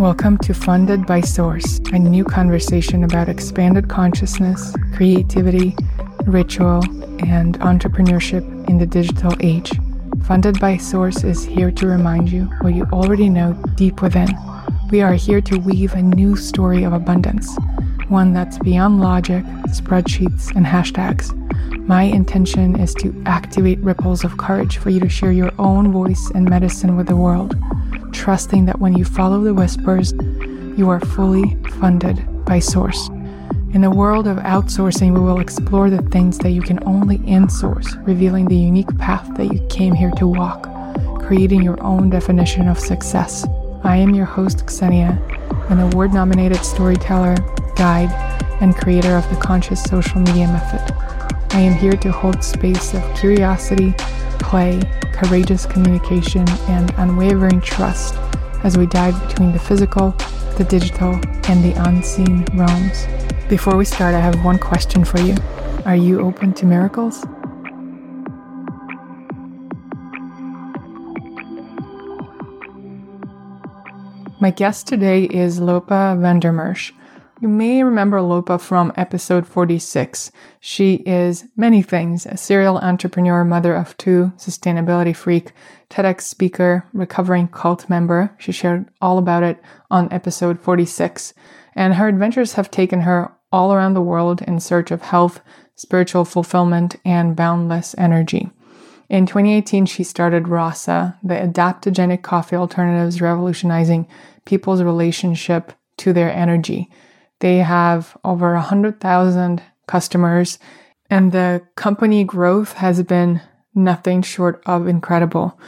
Welcome to Funded by Source, a new conversation about expanded consciousness, creativity, ritual, and entrepreneurship in the digital age. Funded by Source is here to remind you what you already know deep within. We are here to weave a new story of abundance, one that's beyond logic, spreadsheets, and hashtags. My intention is to activate ripples of courage for you to share your own voice and medicine with the world, trusting that when you follow the whispers, you are fully funded by Source. In the world of outsourcing, we will explore the things that you can only insource, revealing the unique path that you came here to walk, creating your own definition of success. I am your host, Xenia, an award nominated storyteller, guide, and creator of the Conscious Social Media Method. I am here to hold space of curiosity, play, courageous communication, and unwavering trust as we dive between the physical, the digital, and the unseen realms. Before we start, I have one question for you. Are you open to miracles? My guest today is Lopa van der Mersch. You may remember Lopa from episode 46. She is many things a serial entrepreneur, mother of two, sustainability freak, TEDx speaker, recovering cult member. She shared all about it on episode 46. And her adventures have taken her all around the world in search of health, spiritual fulfillment, and boundless energy. In 2018, she started Rasa, the adaptogenic coffee alternatives revolutionizing people's relationship to their energy. They have over 100,000 customers, and the company growth has been nothing short of incredible.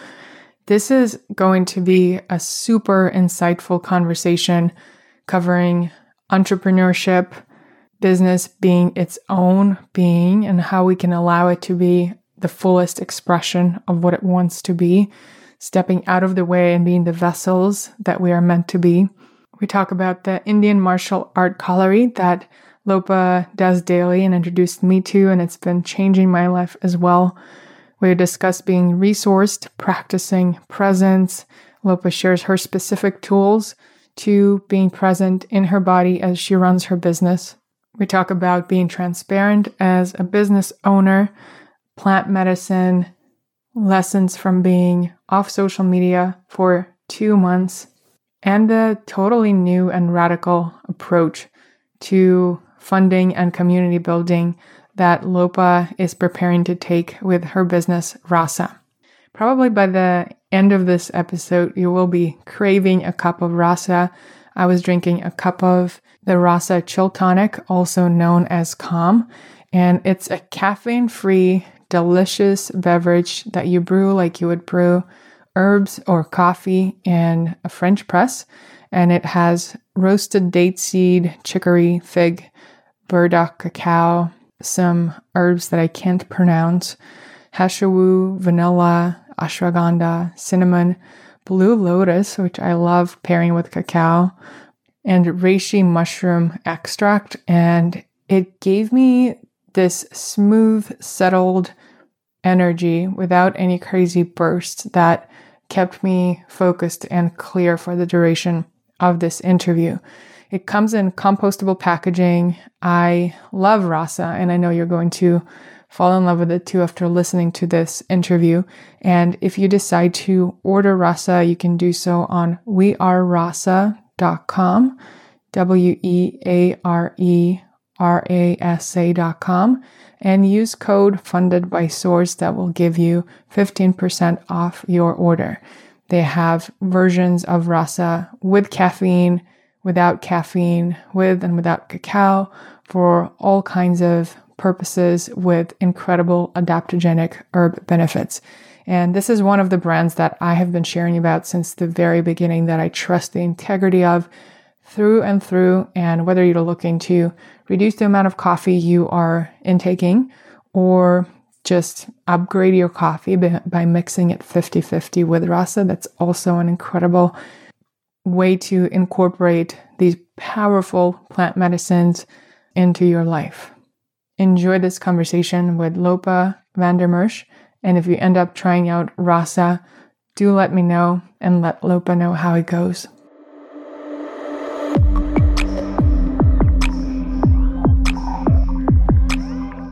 This is going to be a super insightful conversation covering entrepreneurship, business being its own being and how we can allow it to be the fullest expression of what it wants to be, stepping out of the way and being the vessels that we are meant to be. We talk about the Indian martial art Kalari that Lopa does daily and introduced me to, and it's been changing my life as well. We discuss being resourced, practicing presence. Lopa shares her specific tools to being present in her body as she runs her business. We talk about being transparent as a business owner, plant medicine, lessons from being off social media for two months, and the totally new and radical approach to funding and community building that Lopa is preparing to take with her business, Rasa. Probably by the end of this episode, you will be craving a cup of Rasa. I was drinking a cup of the Rasa Chill Tonic, also known as Calm, and it's a caffeine free, delicious beverage that you brew like you would brew herbs or coffee in a French press. And it has roasted date seed, chicory, fig, burdock cacao, some herbs that I can't pronounce, he shou wu, vanilla, ashwagandha, cinnamon, blue lotus, which I love pairing with cacao, and reishi mushroom extract. And it gave me this smooth, settled energy without any crazy bursts that kept me focused and clear for the duration of this interview. It comes in compostable packaging. I love rasa, and I know you're going to fall in love with it too after listening to this interview. And if you decide to order Rasa, you can do so on wearerasa.com, W E A R E R A S A.com, and use code funded by source that will give you 15% off your order. They have versions of Rasa with caffeine, without caffeine, with and without cacao for all kinds of purposes with incredible adaptogenic herb benefits. And this is one of the brands that I have been sharing about since the very beginning that I trust the integrity of through and through. And whether you're looking to reduce the amount of coffee you are intaking or just upgrade your coffee by, mixing it 50 50 with rasa, that's also an incredible way to incorporate these powerful plant medicines into your life enjoy this conversation with Lopa van der Mersch. And if you end up trying out Rasa, do let me know and let Lopa know how it goes.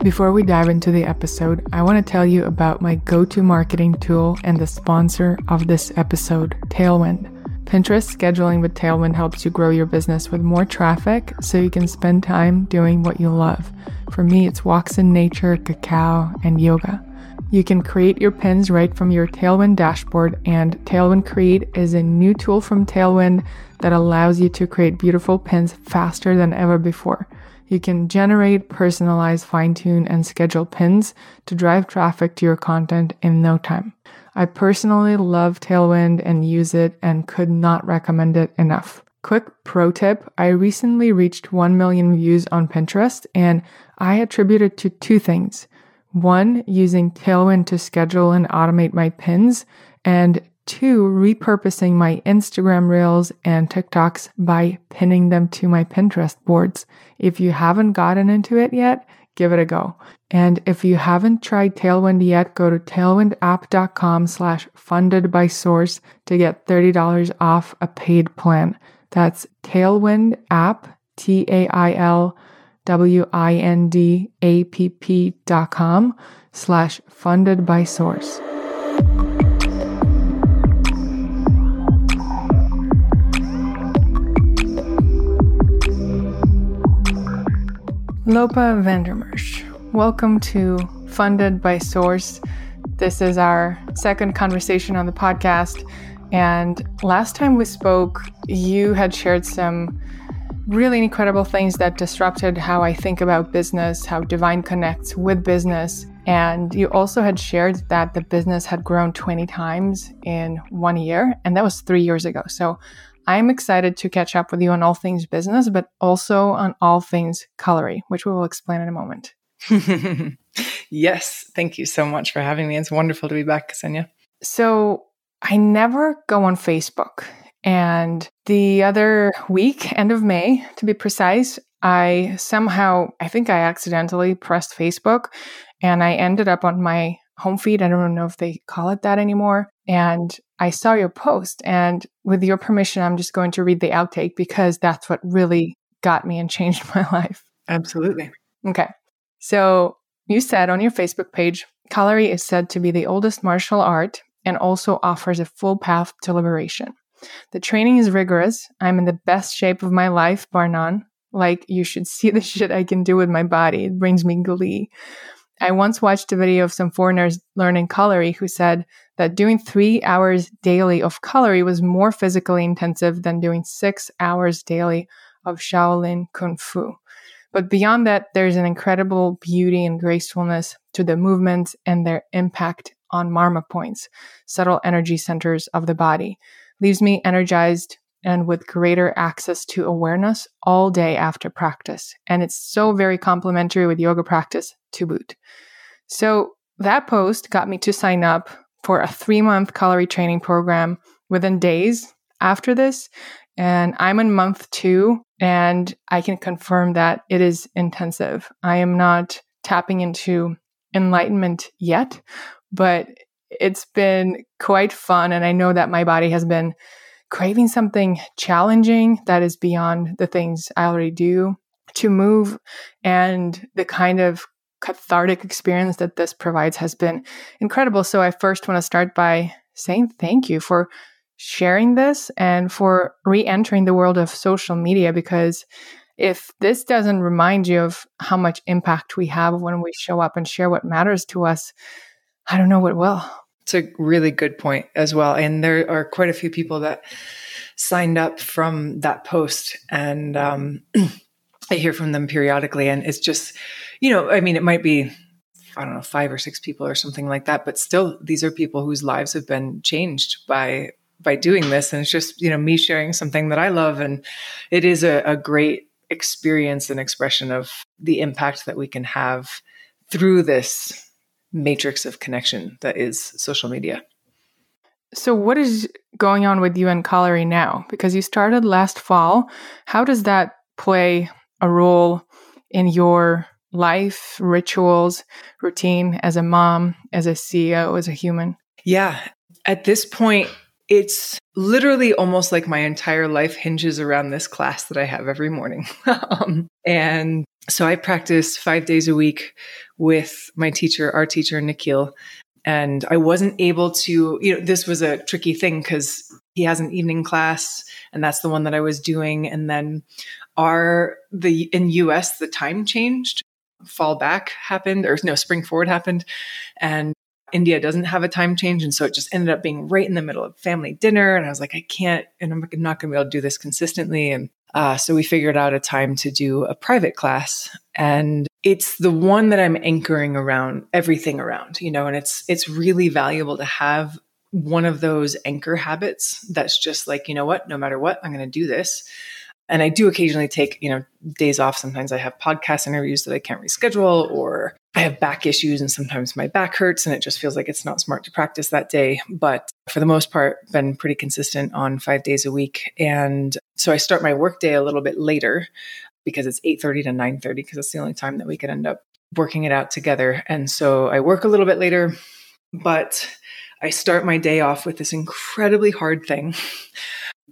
Before we dive into the episode, I want to tell you about my go to marketing tool and the sponsor of this episode, Tailwind. Pinterest scheduling with Tailwind helps you grow your business with more traffic so you can spend time doing what you love. For me, it's walks in nature, cacao, and yoga. You can create your pins right from your Tailwind dashboard, and Tailwind Create is a new tool from Tailwind that allows you to create beautiful pins faster than ever before. You can generate, personalize, fine tune, and schedule pins to drive traffic to your content in no time. I personally love Tailwind and use it and could not recommend it enough. Quick pro tip I recently reached 1 million views on Pinterest, and I attribute it to two things. One, using Tailwind to schedule and automate my pins, and Two, repurposing my Instagram reels and TikToks by pinning them to my Pinterest boards. If you haven't gotten into it yet, give it a go. And if you haven't tried Tailwind yet, go to tailwindapp.com slash funded by source to get $30 off a paid plan. That's Tailwind app, T A I L W I N D A P P dot com slash funded by source. Lopa van der Mersch, welcome to Funded by Source. This is our second conversation on the podcast. And last time we spoke, you had shared some really incredible things that disrupted how I think about business, how Divine connects with business. And you also had shared that the business had grown 20 times in one year, and that was three years ago. So I'm excited to catch up with you on all things business, but also on all things Kalari, which we will explain in a moment. yes. Thank you so much for having me. It's wonderful to be back, Ksenia. So I never go on Facebook. And the other week, end of May, to be precise, I somehow, I think I accidentally pressed Facebook and I ended up on my home feed. I don't know if they call it that anymore. And I saw your post, and with your permission, I'm just going to read the outtake because that's what really got me and changed my life. Absolutely. Okay. So you said on your Facebook page, Kalari is said to be the oldest martial art and also offers a full path to liberation. The training is rigorous. I'm in the best shape of my life, bar none. Like, you should see the shit I can do with my body. It brings me glee. I once watched a video of some foreigners learning Kalari who said that doing three hours daily of Kalari was more physically intensive than doing six hours daily of Shaolin Kung Fu. But beyond that, there's an incredible beauty and gracefulness to the movements and their impact on marma points, subtle energy centers of the body. Leaves me energized and with greater access to awareness all day after practice. And it's so very complementary with yoga practice to boot. So that post got me to sign up for a three month Kalari training program within days after this. And I'm in month two, and I can confirm that it is intensive. I am not tapping into enlightenment yet, but it's been quite fun. And I know that my body has been craving something challenging that is beyond the things I already do to move. And the kind of cathartic experience that this provides has been incredible. So I first want to start by saying thank you for sharing this and for re entering the world of social media because if this doesn't remind you of how much impact we have when we show up and share what matters to us, I don't know what will. It's a really good point as well. And there are quite a few people that signed up from that post. And um, I hear from them periodically. And it's just, you know, I mean, it might be, I don't know, five or six people or something like that. But still, these are people whose lives have been changed by by doing this and it's just you know me sharing something that i love and it is a, a great experience and expression of the impact that we can have through this matrix of connection that is social media. So, what is going on with you and Kalari now? Because you started last fall. How does that play a role in your life, rituals, routine as a mom, as a CEO, as a human? Yeah. At this point, it's literally almost like my entire life hinges around this class that I have every morning. um, and so I practice five days a week with my teacher, our teacher, Nikhil. And I wasn't able to, you know, this was a tricky thing because he has an evening class and that's the one that I was doing. And then our, the, in US, the time changed fall back happened or no spring forward happened and India doesn't have a time change. And so it just ended up being right in the middle of family dinner. And I was like, I can't, and I'm not going to be able to do this consistently. And uh, so we figured out a time to do a private class. And it's the one that I'm anchoring around everything around, you know, and it's, it's really valuable to have one of those anchor habits that's just like, you know what, no matter what, I'm going to do this. And I do occasionally take, you know, days off. Sometimes I have podcast interviews that I can't reschedule or I have back issues and sometimes my back hurts and it just feels like it's not smart to practice that day. But for the most part, been pretty consistent on five days a week. And so I start my workday a little bit later because it's 8.30 to 9.30 because it's the only time that we could end up working it out together. And so I work a little bit later, but I start my day off with this incredibly hard thing.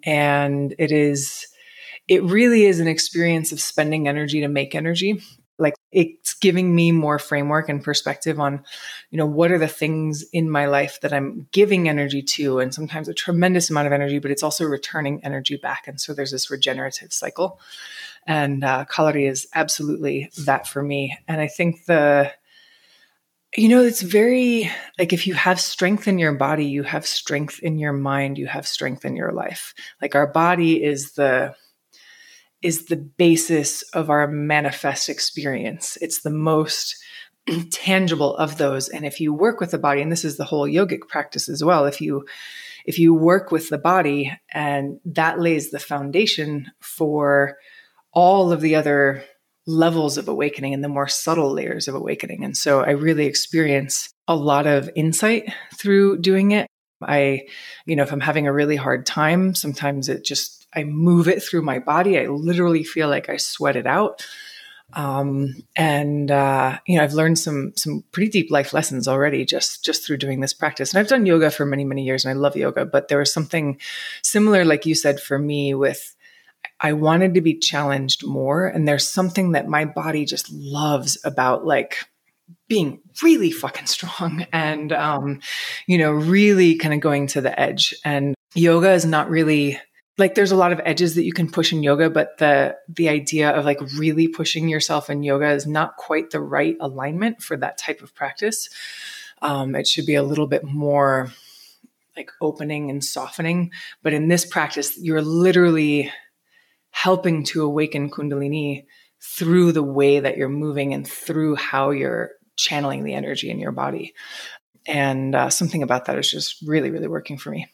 And it is it really is an experience of spending energy to make energy. Like it's giving me more framework and perspective on you know what are the things in my life that i'm giving energy to and sometimes a tremendous amount of energy but it's also returning energy back. And so there's this regenerative cycle. And uh, Kalari is absolutely that for me. And i think the you know it's very like if you have strength in your body you have strength in your mind you have strength in your life. Like our body is the is the basis of our manifest experience. It's the most tangible of those. And if you work with the body, and this is the whole yogic practice as well, if you if you work with the body and that lays the foundation for all of the other levels of awakening and the more subtle layers of awakening. And so I really experience a lot of insight through doing it. I, you know, if I'm having a really hard time, sometimes it just I move it through my body. I literally feel like I sweat it out. Um, and uh, you know, I've learned some some pretty deep life lessons already just just through doing this practice. And I've done yoga for many many years, and I love yoga. But there was something similar, like you said, for me with I wanted to be challenged more, and there's something that my body just loves about like being really fucking strong and um, you know really kind of going to the edge and yoga is not really like there's a lot of edges that you can push in yoga but the the idea of like really pushing yourself in yoga is not quite the right alignment for that type of practice. Um, it should be a little bit more like opening and softening. But in this practice you're literally helping to awaken kundalini through the way that you're moving and through how you're channeling the energy in your body. And uh, something about that is just really really working for me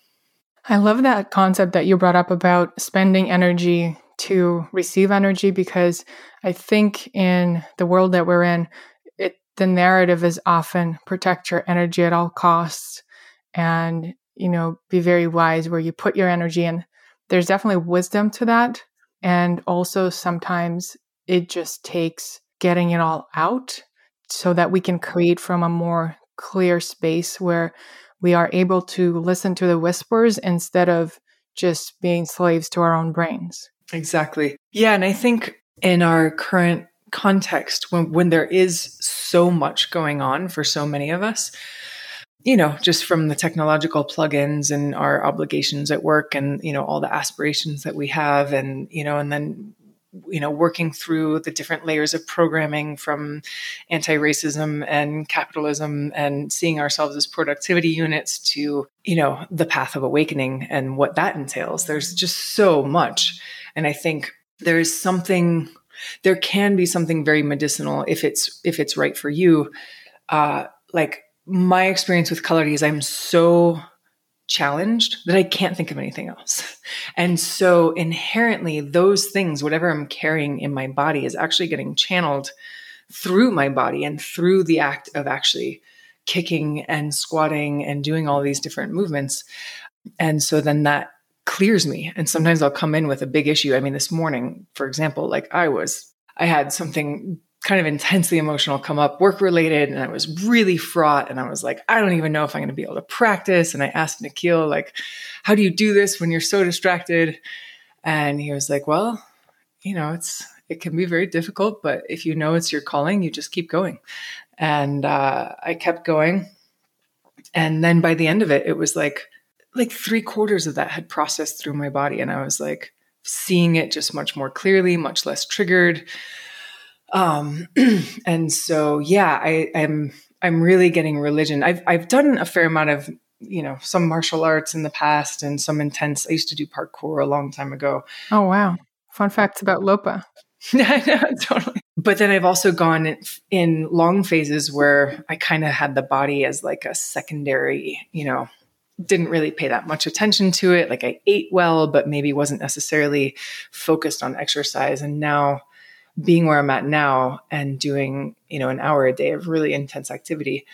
I love that concept that you brought up about spending energy to receive energy because I think in the world that we're in, it the narrative is often protect your energy at all costs and you know be very wise where you put your energy in. There's definitely wisdom to that and also sometimes it just takes getting it all out so that we can create from a more clear space where we are able to listen to the whispers instead of just being slaves to our own brains. Exactly. Yeah. And I think in our current context, when, when there is so much going on for so many of us, you know, just from the technological plugins and our obligations at work and, you know, all the aspirations that we have and, you know, and then you know working through the different layers of programming from anti-racism and capitalism and seeing ourselves as productivity units to you know the path of awakening and what that entails. There's just so much. And i think there's something there can be something very medicinal if it's if it's right for you. Uh like my experience with color is i'm so challenged that I can't think of anything else. And so inherently, those things, whatever I'm carrying in my body, is actually getting channeled through my body and through the act of actually kicking and squatting and doing all these different movements. And so then that clears me. And sometimes I'll come in with a big issue. I mean, this morning, for example, like I was, I had something kind of intensely emotional come up, work related, and I was really fraught. And I was like, I don't even know if I'm going to be able to practice. And I asked Nikhil, like, how do you do this when you're so distracted? And he was like, well, you know, it's it can be very difficult, but if you know it's your calling, you just keep going. And uh, I kept going, and then by the end of it, it was like like three quarters of that had processed through my body, and I was like seeing it just much more clearly, much less triggered. Um, and so yeah, I, I'm I'm really getting religion. I've I've done a fair amount of you know some martial arts in the past and some intense. I used to do parkour a long time ago. Oh wow! Fun facts about Lopa. yeah, totally. But then I've also gone in, in long phases where I kind of had the body as like a secondary, you know, didn't really pay that much attention to it. Like I ate well, but maybe wasn't necessarily focused on exercise. And now being where I'm at now and doing, you know, an hour a day of really intense activity,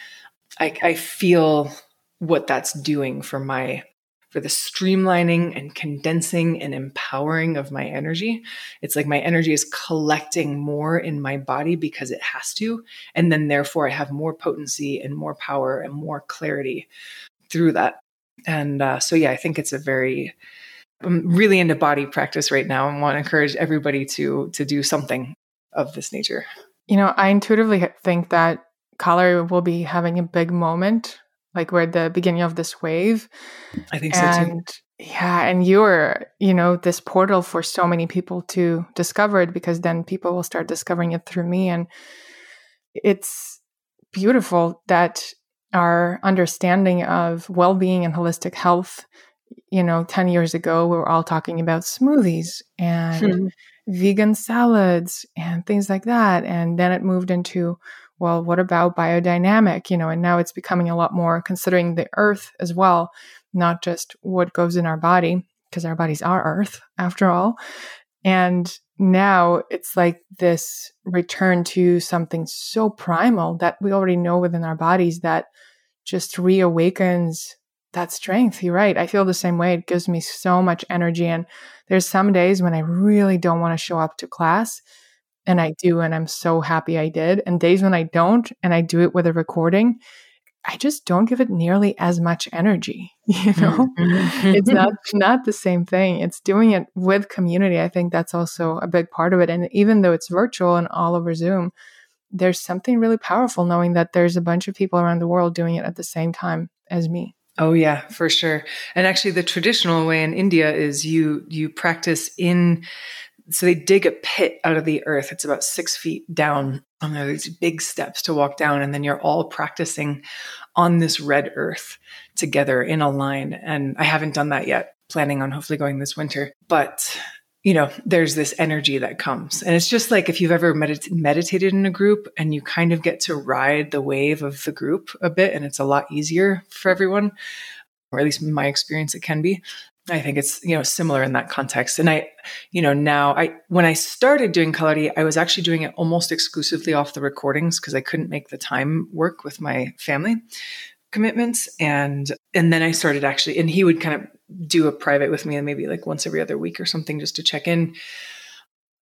I, I feel what that's doing for my for the streamlining and condensing and empowering of my energy. It's like my energy is collecting more in my body because it has to. And then therefore I have more potency and more power and more clarity through that. And uh, so, yeah, I think it's a very, I'm really into body practice right now and want to encourage everybody to to do something of this nature. You know, I intuitively think that Color will be having a big moment like we're at the beginning of this wave. I think and, so too. Yeah, and you're, you know, this portal for so many people to discover it because then people will start discovering it through me. And it's beautiful that our understanding of well being and holistic health, you know, 10 years ago, we were all talking about smoothies and hmm. vegan salads and things like that. And then it moved into well, what about biodynamic? You know, and now it's becoming a lot more considering the earth as well, not just what goes in our body, because our bodies are earth after all. And now it's like this return to something so primal that we already know within our bodies that just reawakens that strength. You're right. I feel the same way. It gives me so much energy. And there's some days when I really don't want to show up to class and I do, and I'm so happy I did. And days when I don't, and I do it with a recording, I just don't give it nearly as much energy. You know, mm-hmm. it's not not the same thing. It's doing it with community. I think that's also a big part of it. And even though it's virtual and all over Zoom, there's something really powerful knowing that there's a bunch of people around the world doing it at the same time as me. Oh yeah, for sure. And actually the traditional way in India is you you practice in so they dig a pit out of the earth. It's about six feet down. And there are these big steps to walk down. And then you're all practicing on this red earth together in a line. And I haven't done that yet, planning on hopefully going this winter. But you know, there's this energy that comes. And it's just like if you've ever medit- meditated in a group and you kind of get to ride the wave of the group a bit, and it's a lot easier for everyone, or at least in my experience, it can be. I think it's, you know, similar in that context. And I, you know, now I, when I started doing Kalari, I was actually doing it almost exclusively off the recordings because I couldn't make the time work with my family commitments. And, and then I started actually, and he would kind of do a private with me and maybe like once every other week or something just to check in.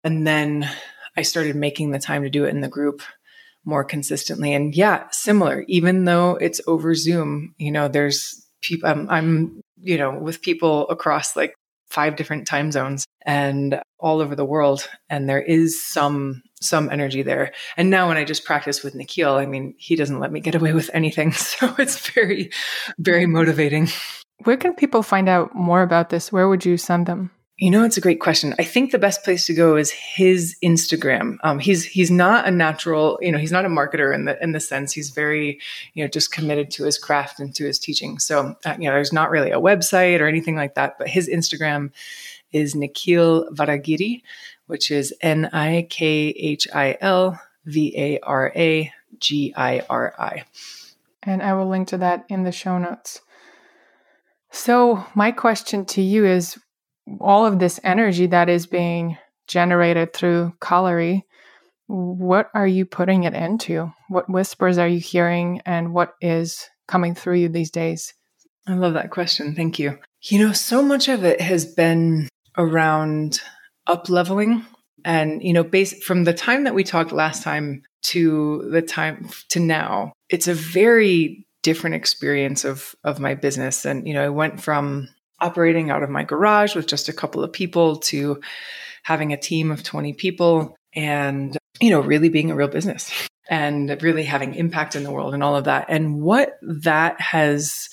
And then I started making the time to do it in the group more consistently. And yeah, similar, even though it's over Zoom, you know, there's people, I'm, um, I'm you know, with people across like five different time zones and all over the world. And there is some some energy there. And now when I just practice with Nikhil, I mean, he doesn't let me get away with anything. So it's very, very motivating. Where can people find out more about this? Where would you send them? You know, it's a great question. I think the best place to go is his Instagram. Um, he's he's not a natural, you know, he's not a marketer in the in the sense. He's very, you know, just committed to his craft and to his teaching. So, uh, you know, there's not really a website or anything like that. But his Instagram is Nikhil Varagiri, which is N I K H I L V A R A G I R I. And I will link to that in the show notes. So, my question to you is all of this energy that is being generated through Kalari, what are you putting it into? What whispers are you hearing and what is coming through you these days? I love that question. Thank you. You know, so much of it has been around up leveling And, you know, based from the time that we talked last time to the time to now, it's a very different experience of of my business. And, you know, I went from operating out of my garage with just a couple of people to having a team of 20 people and, you know, really being a real business and really having impact in the world and all of that. And what that has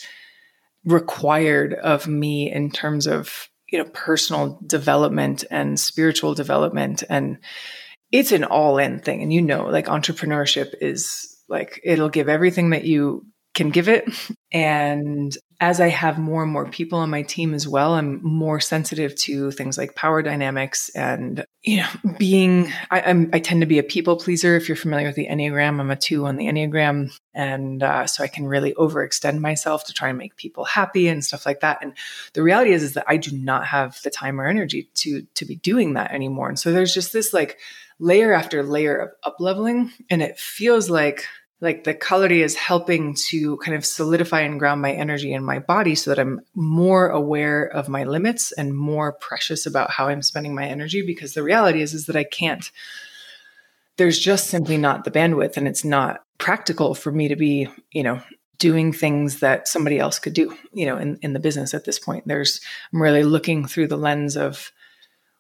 required of me in terms of you know personal development and spiritual development and it's an all-in thing and you know like entrepreneurship is like it'll give everything that you can give it and as I have more and more people on my team as well, I'm more sensitive to things like power dynamics and, you know, being, I, am I tend to be a people pleaser. If you're familiar with the Enneagram, I'm a two on the Enneagram. And uh, so I can really overextend myself to try and make people happy and stuff like that. And the reality is, is that I do not have the time or energy to, to be doing that anymore. And so there's just this like layer after layer of up leveling. And it feels like like the Kalari is helping to kind of solidify and ground my energy in my body so that I'm more aware of my limits and more precious about how I'm spending my energy because the reality is is that I can't there's just simply not the bandwidth and it's not practical for me to be, you know, doing things that somebody else could do, you know, in, in the business at this point. There's I'm really looking through the lens of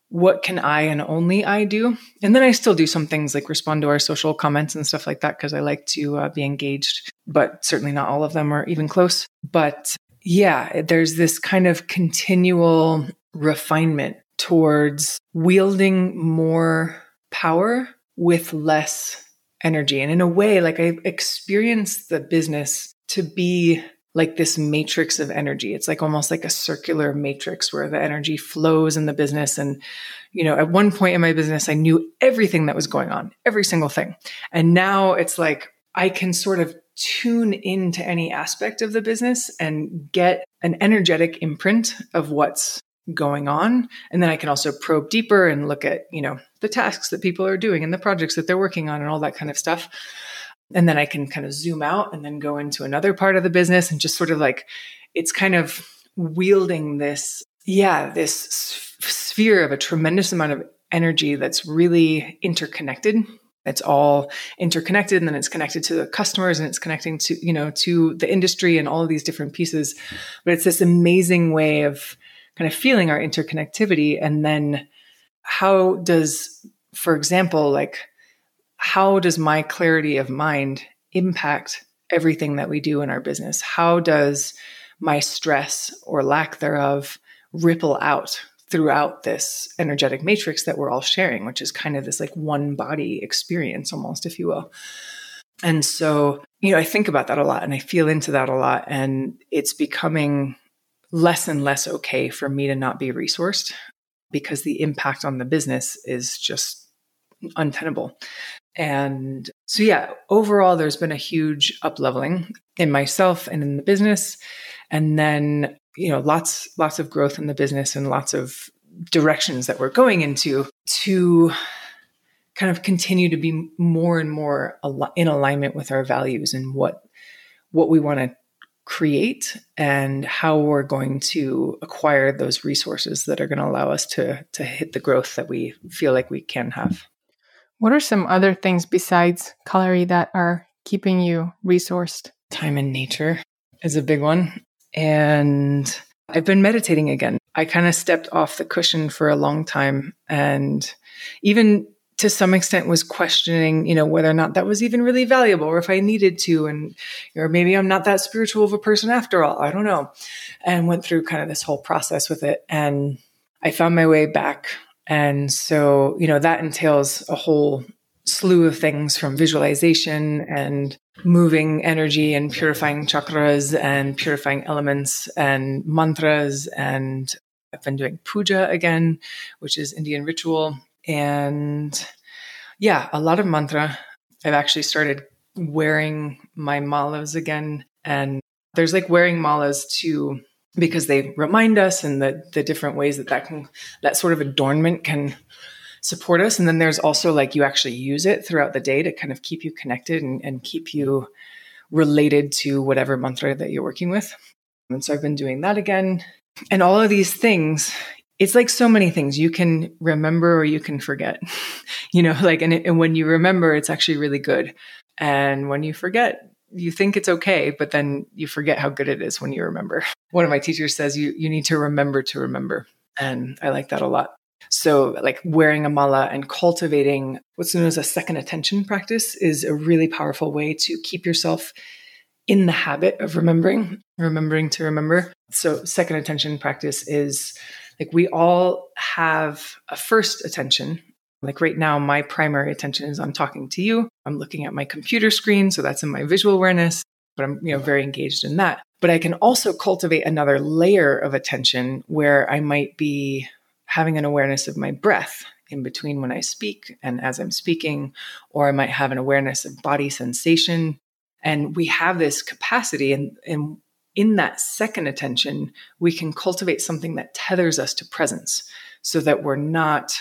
what can I and only I do? And then I still do some things like respond to our social comments and stuff like that because I like to uh, be engaged, but certainly not all of them are even close. But yeah, there's this kind of continual refinement towards wielding more power with less energy. And in a way, like I experienced the business to be like this matrix of energy. It's like almost like a circular matrix where the energy flows in the business. And, you know, at one point in my business, I knew everything that was going on, every single thing. And now it's like I can sort of tune into any aspect of the business and get an energetic imprint of what's going on and then i can also probe deeper and look at you know the tasks that people are doing and the projects that they're working on and all that kind of stuff and then I can kind of zoom out and then go into another part of the business and just sort of like it's kind of wielding this, yeah, this sphere of a tremendous amount of energy that's really interconnected. It's all interconnected and then it's connected to the customers and it's connecting to, you know, to the industry and all of these different pieces. But it's this amazing way of kind of feeling our interconnectivity. And then how does, for example, like how does my clarity of mind impact everything that we do in our business? How does my stress or lack thereof ripple out throughout this energetic matrix that we're all sharing, which is kind of this like one body experience almost, if you will. And so, you know, I think about that a lot and I feel into that a lot. And it's becoming less and less okay for me to not be resourced because the impact on the business is just untenable. And so, yeah, overall, there's been a huge up leveling in myself and in the business. And then, you know, lots, lots of growth in the business and lots of directions that we're going into to kind of continue to be more and more in alignment with our values and what, what we want to create and how we're going to acquire those resources that are going to allow us to, to hit the growth that we feel like we can have. What are some other things besides Kalari that are keeping you resourced? Time in nature is a big one. And I've been meditating again. I kind of stepped off the cushion for a long time and even to some extent was questioning, you know, whether or not that was even really valuable or if I needed to and or maybe I'm not that spiritual of a person after all. I don't know. And went through kind of this whole process with it and I found my way back and so, you know, that entails a whole slew of things from visualization and moving energy and purifying chakras and purifying elements and mantras. And I've been doing puja again, which is Indian ritual. And yeah, a lot of mantra. I've actually started wearing my malas again. And there's like wearing malas to because they remind us and the, the different ways that that can, that sort of adornment can support us. And then there's also like you actually use it throughout the day to kind of keep you connected and, and keep you related to whatever mantra that you're working with. And so I've been doing that again. And all of these things, it's like so many things you can remember or you can forget you know like and, it, and when you remember it's actually really good and when you forget you think it's okay but then you forget how good it is when you remember. One of my teachers says you you need to remember to remember. And i like that a lot. So like wearing a mala and cultivating what's known as a second attention practice is a really powerful way to keep yourself in the habit of remembering remembering to remember. So second attention practice is like we all have a first attention. Like right now, my primary attention is I'm talking to you. I'm looking at my computer screen. So that's in my visual awareness, but I'm, you know, very engaged in that. But I can also cultivate another layer of attention where I might be having an awareness of my breath in between when I speak and as I'm speaking, or I might have an awareness of body sensation. And we have this capacity, and, and in that second attention, we can cultivate something that tethers us to presence so that we're not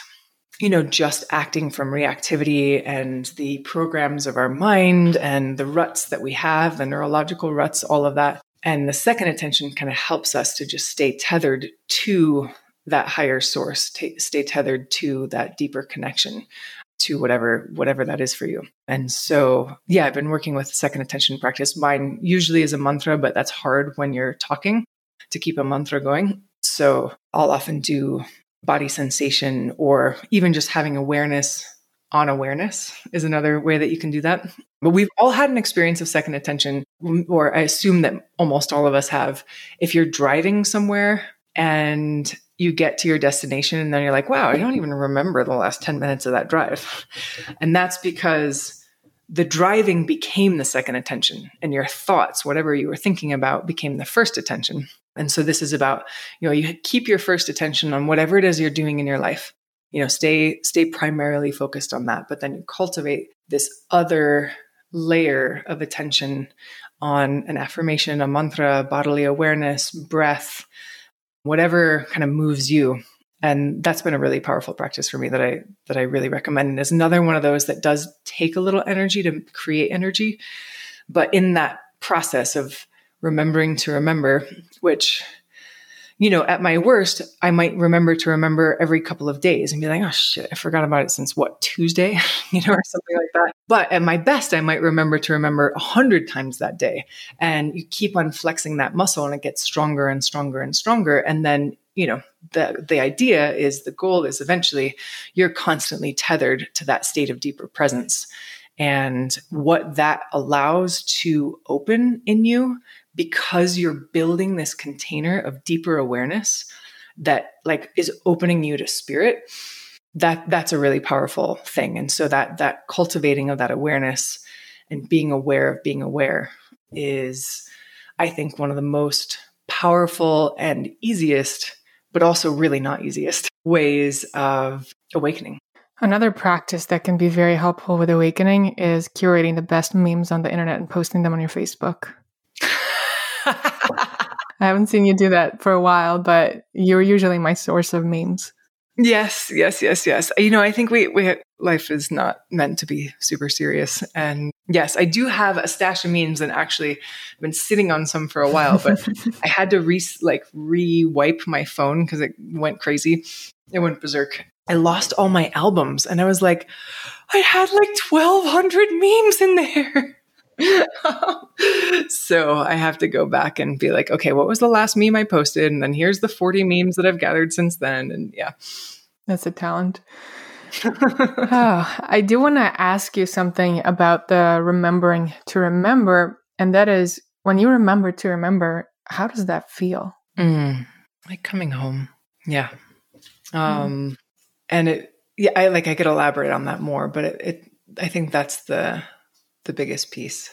you know, just acting from reactivity and the programs of our mind and the ruts that we have, the neurological ruts, all of that. And the second attention kind of helps us to just stay tethered to that higher source, t- stay tethered to that deeper connection to whatever whatever that is for you. And so, yeah, I've been working with second attention practice. Mine usually is a mantra, but that's hard when you're talking to keep a mantra going. So, I'll often do body sensation or even just having awareness on awareness is another way that you can do that. But we've all had an experience of second attention, or I assume that almost all of us have. If you're driving somewhere and you get to your destination and then you're like, wow, I don't even remember the last 10 minutes of that drive. And that's because the driving became the second attention and your thoughts, whatever you were thinking about, became the first attention. And so this is about, you know, you keep your first attention on whatever it is you're doing in your life. You know, stay stay primarily focused on that, but then you cultivate this other layer of attention on an affirmation, a mantra, bodily awareness, breath, whatever kind of moves you. And that's been a really powerful practice for me that i that i really recommend. And is another one of those that does take a little energy to create energy. But in that process of remembering to remember which you know, at my worst, I might remember to remember every couple of days and be like, oh shit, I forgot about it since what, Tuesday, you know, or something like that. But at my best, I might remember to remember a hundred times that day. And you keep on flexing that muscle and it gets stronger and stronger and stronger. And then, you know, the, the idea is the goal is eventually you're constantly tethered to that state of deeper presence. And what that allows to open in you because you're building this container of deeper awareness that like is opening you to spirit that that's a really powerful thing and so that that cultivating of that awareness and being aware of being aware is i think one of the most powerful and easiest but also really not easiest ways of awakening Another practice that can be very helpful with awakening is curating the best memes on the internet and posting them on your Facebook. I haven't seen you do that for a while, but you're usually my source of memes. Yes, yes, yes, yes. You know, I think we we life is not meant to be super serious, and yes, I do have a stash of memes, and actually, I've been sitting on some for a while, but I had to re like re wipe my phone because it went crazy. It went berserk. I lost all my albums, and I was like, I had like twelve hundred memes in there. so I have to go back and be like, okay, what was the last meme I posted? And then here's the 40 memes that I've gathered since then. And yeah. That's a talent. oh, I do want to ask you something about the remembering to remember. And that is when you remember to remember, how does that feel? Mm, like coming home. Yeah. Mm. Um, mm. and it, yeah, I like, I could elaborate on that more, but it, it I think that's the, the biggest piece.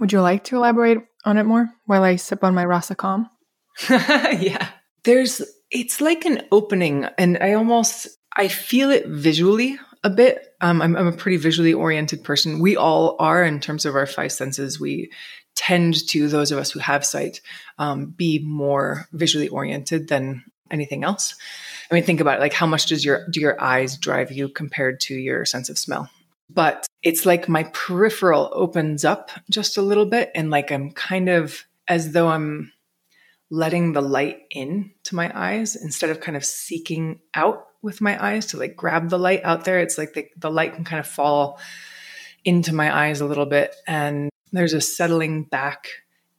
Would you like to elaborate on it more while I sip on my Rasa Calm? yeah. There's it's like an opening and I almost I feel it visually a bit. Um, I'm, I'm a pretty visually oriented person. We all are in terms of our five senses. We tend to those of us who have sight um, be more visually oriented than anything else. I mean, think about it. Like, how much does your do your eyes drive you compared to your sense of smell? But it's like my peripheral opens up just a little bit and like I'm kind of as though I'm letting the light in to my eyes instead of kind of seeking out with my eyes to like grab the light out there. It's like the, the light can kind of fall into my eyes a little bit and there's a settling back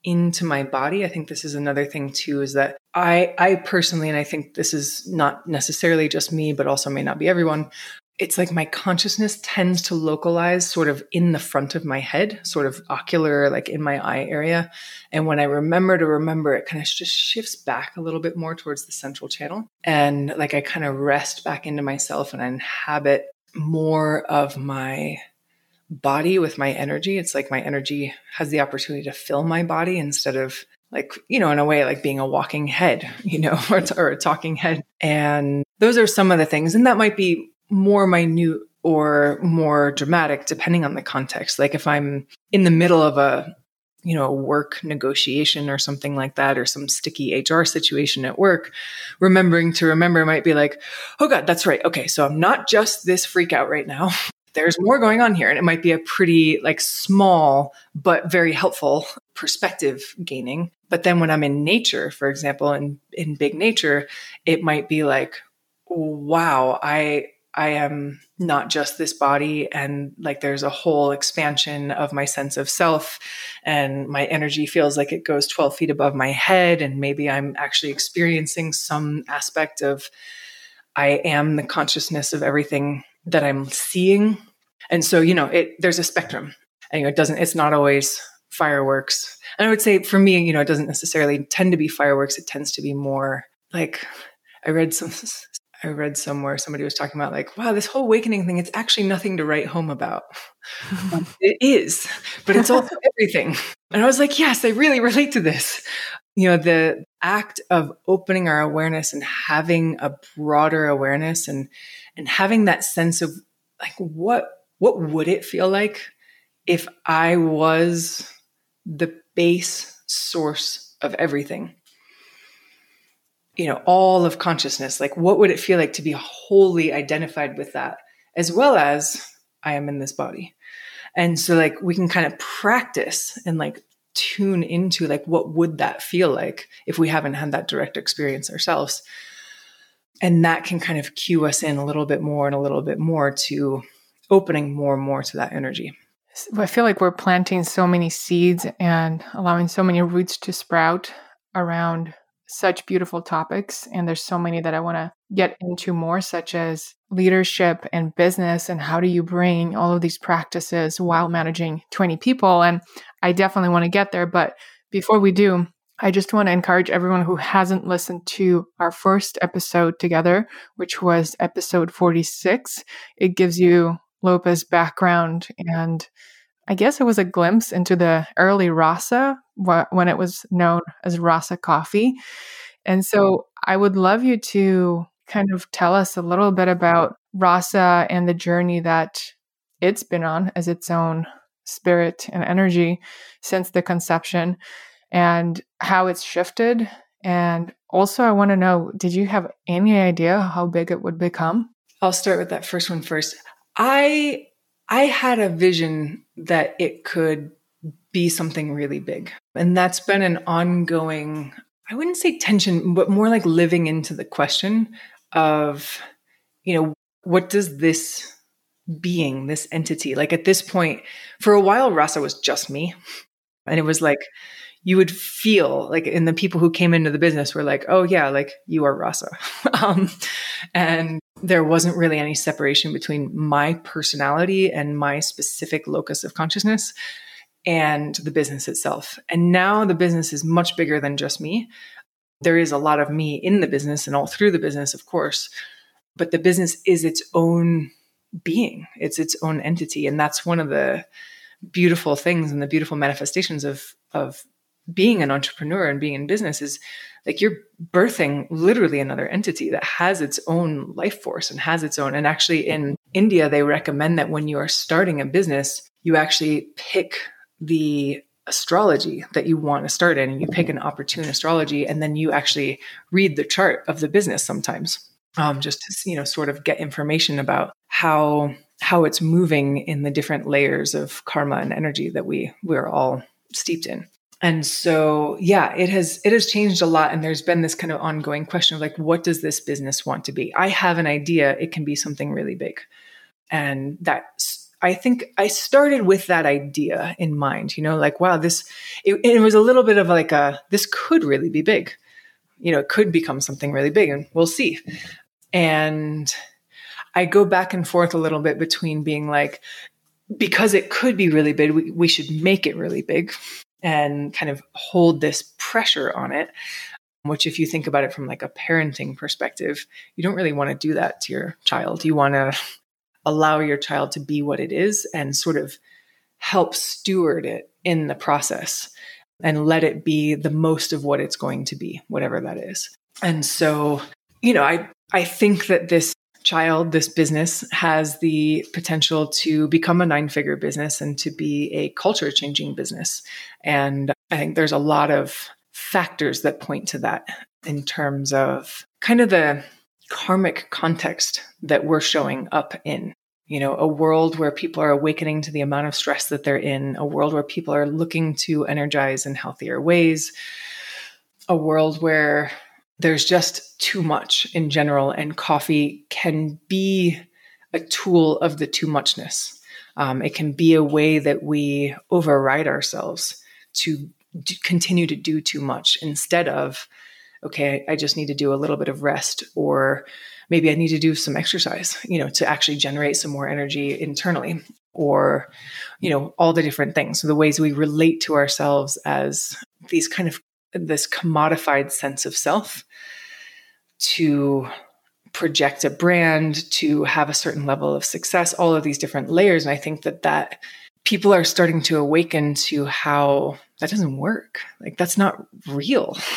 into my body. I think this is another thing too is that I I personally and I think this is not necessarily just me but also may not be everyone. It's like my consciousness tends to localize sort of in the front of my head, sort of ocular like in my eye area. And when I remember to remember it kind of just shifts back a little bit more towards the central channel and like I kind of rest back into myself and I inhabit more of my body with my energy. It's like my energy has the opportunity to fill my body instead of like, you know, in a way, like being a walking head, you know, or, or a talking head. And those are some of the things. And that might be more minute or more dramatic depending on the context. Like if I'm in the middle of a, you know, work negotiation or something like that, or some sticky HR situation at work, remembering to remember might be like, oh God, that's right. Okay. So I'm not just this freak out right now. there's more going on here and it might be a pretty like small but very helpful perspective gaining but then when i'm in nature for example in in big nature it might be like wow i i am not just this body and like there's a whole expansion of my sense of self and my energy feels like it goes 12 feet above my head and maybe i'm actually experiencing some aspect of i am the consciousness of everything that I'm seeing. And so, you know, it there's a spectrum. And you know, it doesn't it's not always fireworks. And I would say for me, you know, it doesn't necessarily tend to be fireworks. It tends to be more like I read some I read somewhere somebody was talking about like, wow, this whole awakening thing, it's actually nothing to write home about. Um, it is, but it's also everything. And I was like, yes, I really relate to this. You know, the act of opening our awareness and having a broader awareness and and having that sense of like what what would it feel like if I was the base source of everything? You know, all of consciousness. Like, what would it feel like to be wholly identified with that, as well as I am in this body? And so, like, we can kind of practice and like tune into like what would that feel like if we haven't had that direct experience ourselves and that can kind of cue us in a little bit more and a little bit more to opening more and more to that energy. I feel like we're planting so many seeds and allowing so many roots to sprout around such beautiful topics. And there's so many that I want to get into more, such as leadership and business, and how do you bring all of these practices while managing 20 people. And I definitely want to get there. But before we do, I just want to encourage everyone who hasn't listened to our first episode together, which was episode 46. It gives you Lopa's background and I guess it was a glimpse into the early Rasa when it was known as Rasa coffee. And so I would love you to kind of tell us a little bit about Rasa and the journey that it's been on as its own spirit and energy since the conception and how it's shifted. And also, I want to know did you have any idea how big it would become? I'll start with that first one first. I I had a vision that it could be something really big. And that's been an ongoing, I wouldn't say tension, but more like living into the question of, you know, what does this being, this entity, like at this point, for a while, Rasa was just me. And it was like, you would feel like, and the people who came into the business were like, oh, yeah, like you are Rasa. um, and there wasn't really any separation between my personality and my specific locus of consciousness and the business itself. And now the business is much bigger than just me. There is a lot of me in the business and all through the business, of course, but the business is its own being, it's its own entity. And that's one of the beautiful things and the beautiful manifestations of, of being an entrepreneur and being in business is like you're birthing literally another entity that has its own life force and has its own. And actually, in India, they recommend that when you are starting a business, you actually pick the astrology that you want to start in and you pick an opportune astrology and then you actually read the chart of the business sometimes um, just to you know sort of get information about how how it's moving in the different layers of karma and energy that we we're all steeped in And so, yeah, it has it has changed a lot and there's been this kind of ongoing question of like what does this business want to be? I have an idea, it can be something really big. And that's I think I started with that idea in mind, you know, like wow, this it, it was a little bit of like a this could really be big. You know, it could become something really big and we'll see. And I go back and forth a little bit between being like, because it could be really big, we, we should make it really big and kind of hold this pressure on it. Which, if you think about it from like a parenting perspective, you don't really want to do that to your child. You want to allow your child to be what it is and sort of help steward it in the process and let it be the most of what it's going to be, whatever that is. And so, you know, I I think that this child, this business has the potential to become a nine figure business and to be a culture changing business. And I think there's a lot of factors that point to that in terms of kind of the karmic context that we're showing up in. You know, a world where people are awakening to the amount of stress that they're in, a world where people are looking to energize in healthier ways, a world where there's just too much in general, and coffee can be a tool of the too muchness. Um, it can be a way that we override ourselves to continue to do too much instead of, okay, I just need to do a little bit of rest, or maybe I need to do some exercise, you know, to actually generate some more energy internally, or, you know, all the different things. So the ways we relate to ourselves as these kind of this commodified sense of self to project a brand to have a certain level of success all of these different layers. And i think that that people are starting to awaken to how that doesn't work. Like that's not real.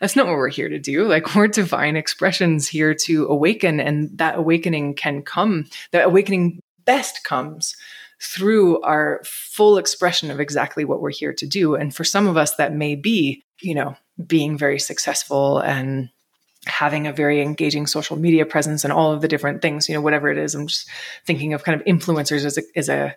That's not what we're here to do. Like we're divine expressions here to awaken and that awakening can come that awakening best comes through our full expression of exactly what we're here to do. And for some of us, that may be, you know, being very successful and having a very engaging social media presence and all of the different things, you know, whatever it is. I'm just thinking of kind of influencers as a, as a,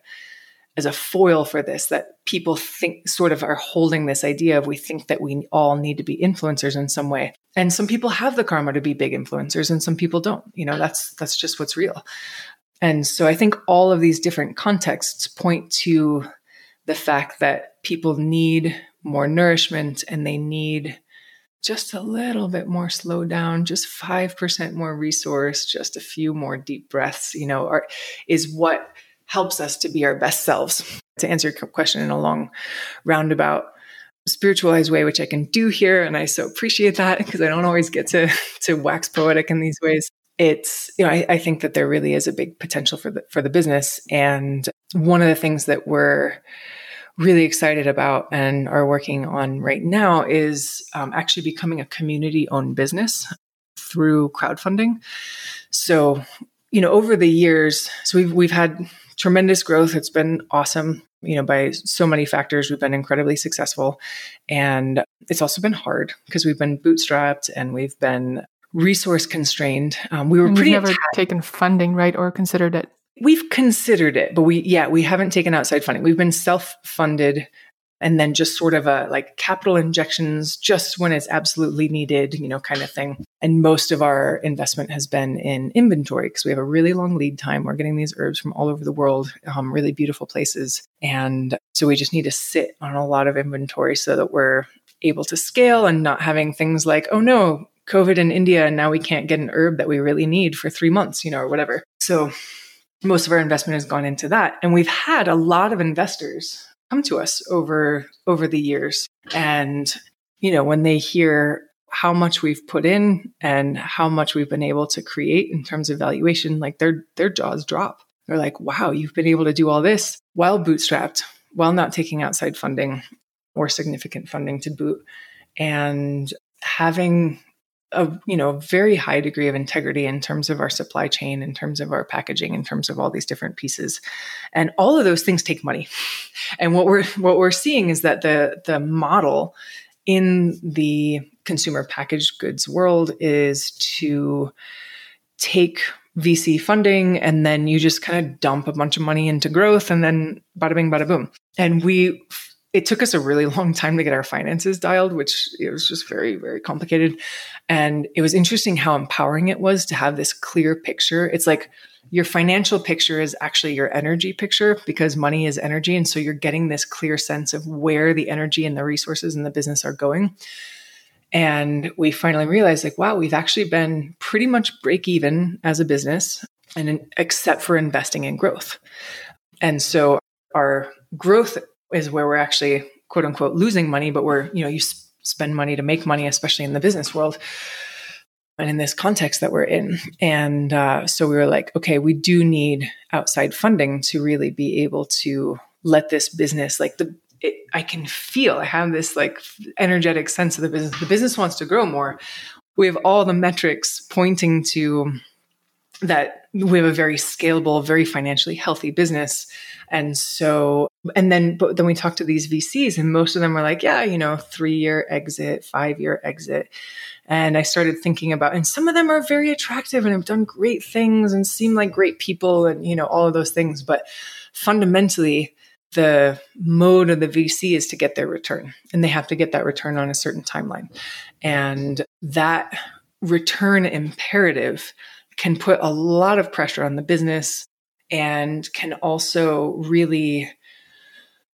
as a foil for this that people think sort of are holding this idea of we think that we all need to be influencers in some way and some people have the karma to be big influencers and some people don't you know that's that's just what's real and so I think all of these different contexts point to the fact that people need more nourishment and they need just a little bit more slow down, just 5% more resource, just a few more deep breaths, you know, are, is what helps us to be our best selves. To answer your question in a long roundabout, spiritualized way, which I can do here. And I so appreciate that because I don't always get to, to wax poetic in these ways it's you know I, I, think that there really is a big potential for the for the business and one of the things that we're really excited about and are working on right now is um, actually becoming a community owned business through crowdfunding so you know over the years so we've we've had tremendous growth it's been awesome you know by so many factors we've been incredibly successful and it's also been hard because we've been bootstrapped and we've been resource constrained. Um, we were and pretty never taken funding, right, or considered it. We've considered it, but we yeah we haven't taken outside funding. We've been self funded, and then just sort of a like capital injections just when it's absolutely needed, you know, kind of thing. And most of our investment has been in inventory because we have a really long lead time. We're getting these herbs from all over the world, um, really beautiful places, and so we just need to sit on a lot of inventory so that we're able to scale and not having things like, oh no, COVID in India and now we can't get an herb that we really need for three months, you know, or whatever. So most of our investment has gone into that. And we've had a lot of investors come to us over over the years. And, you know, when they hear how much we've put in and how much we've been able to create in terms of valuation, like their their jaws drop. They're like, wow, you've been able to do all this while bootstrapped, while not taking outside funding or significant funding to boot. And having a you know very high degree of integrity in terms of our supply chain in terms of our packaging in terms of all these different pieces. And all of those things take money. And what we're what we're seeing is that the the model in the consumer packaged goods world is to take VC funding and then you just kind of dump a bunch of money into growth and then bada bing bada boom. And we it took us a really long time to get our finances dialed, which it was just very, very complicated. And it was interesting how empowering it was to have this clear picture. It's like your financial picture is actually your energy picture because money is energy. And so you're getting this clear sense of where the energy and the resources in the business are going. And we finally realized like, wow, we've actually been pretty much break even as a business and except for investing in growth. And so our growth is where we're actually quote unquote losing money, but we're, you know, you spend money to make money, especially in the business world and in this context that we're in. And uh, so we were like, okay, we do need outside funding to really be able to let this business, like the, it, I can feel, I have this like energetic sense of the business. The business wants to grow more. We have all the metrics pointing to that we have a very scalable, very financially healthy business. And so, and then, but then we talked to these VCs and most of them were like, yeah, you know, three year exit, five year exit. And I started thinking about, and some of them are very attractive and have done great things and seem like great people and, you know, all of those things. But fundamentally, the mode of the VC is to get their return and they have to get that return on a certain timeline. And that return imperative can put a lot of pressure on the business and can also really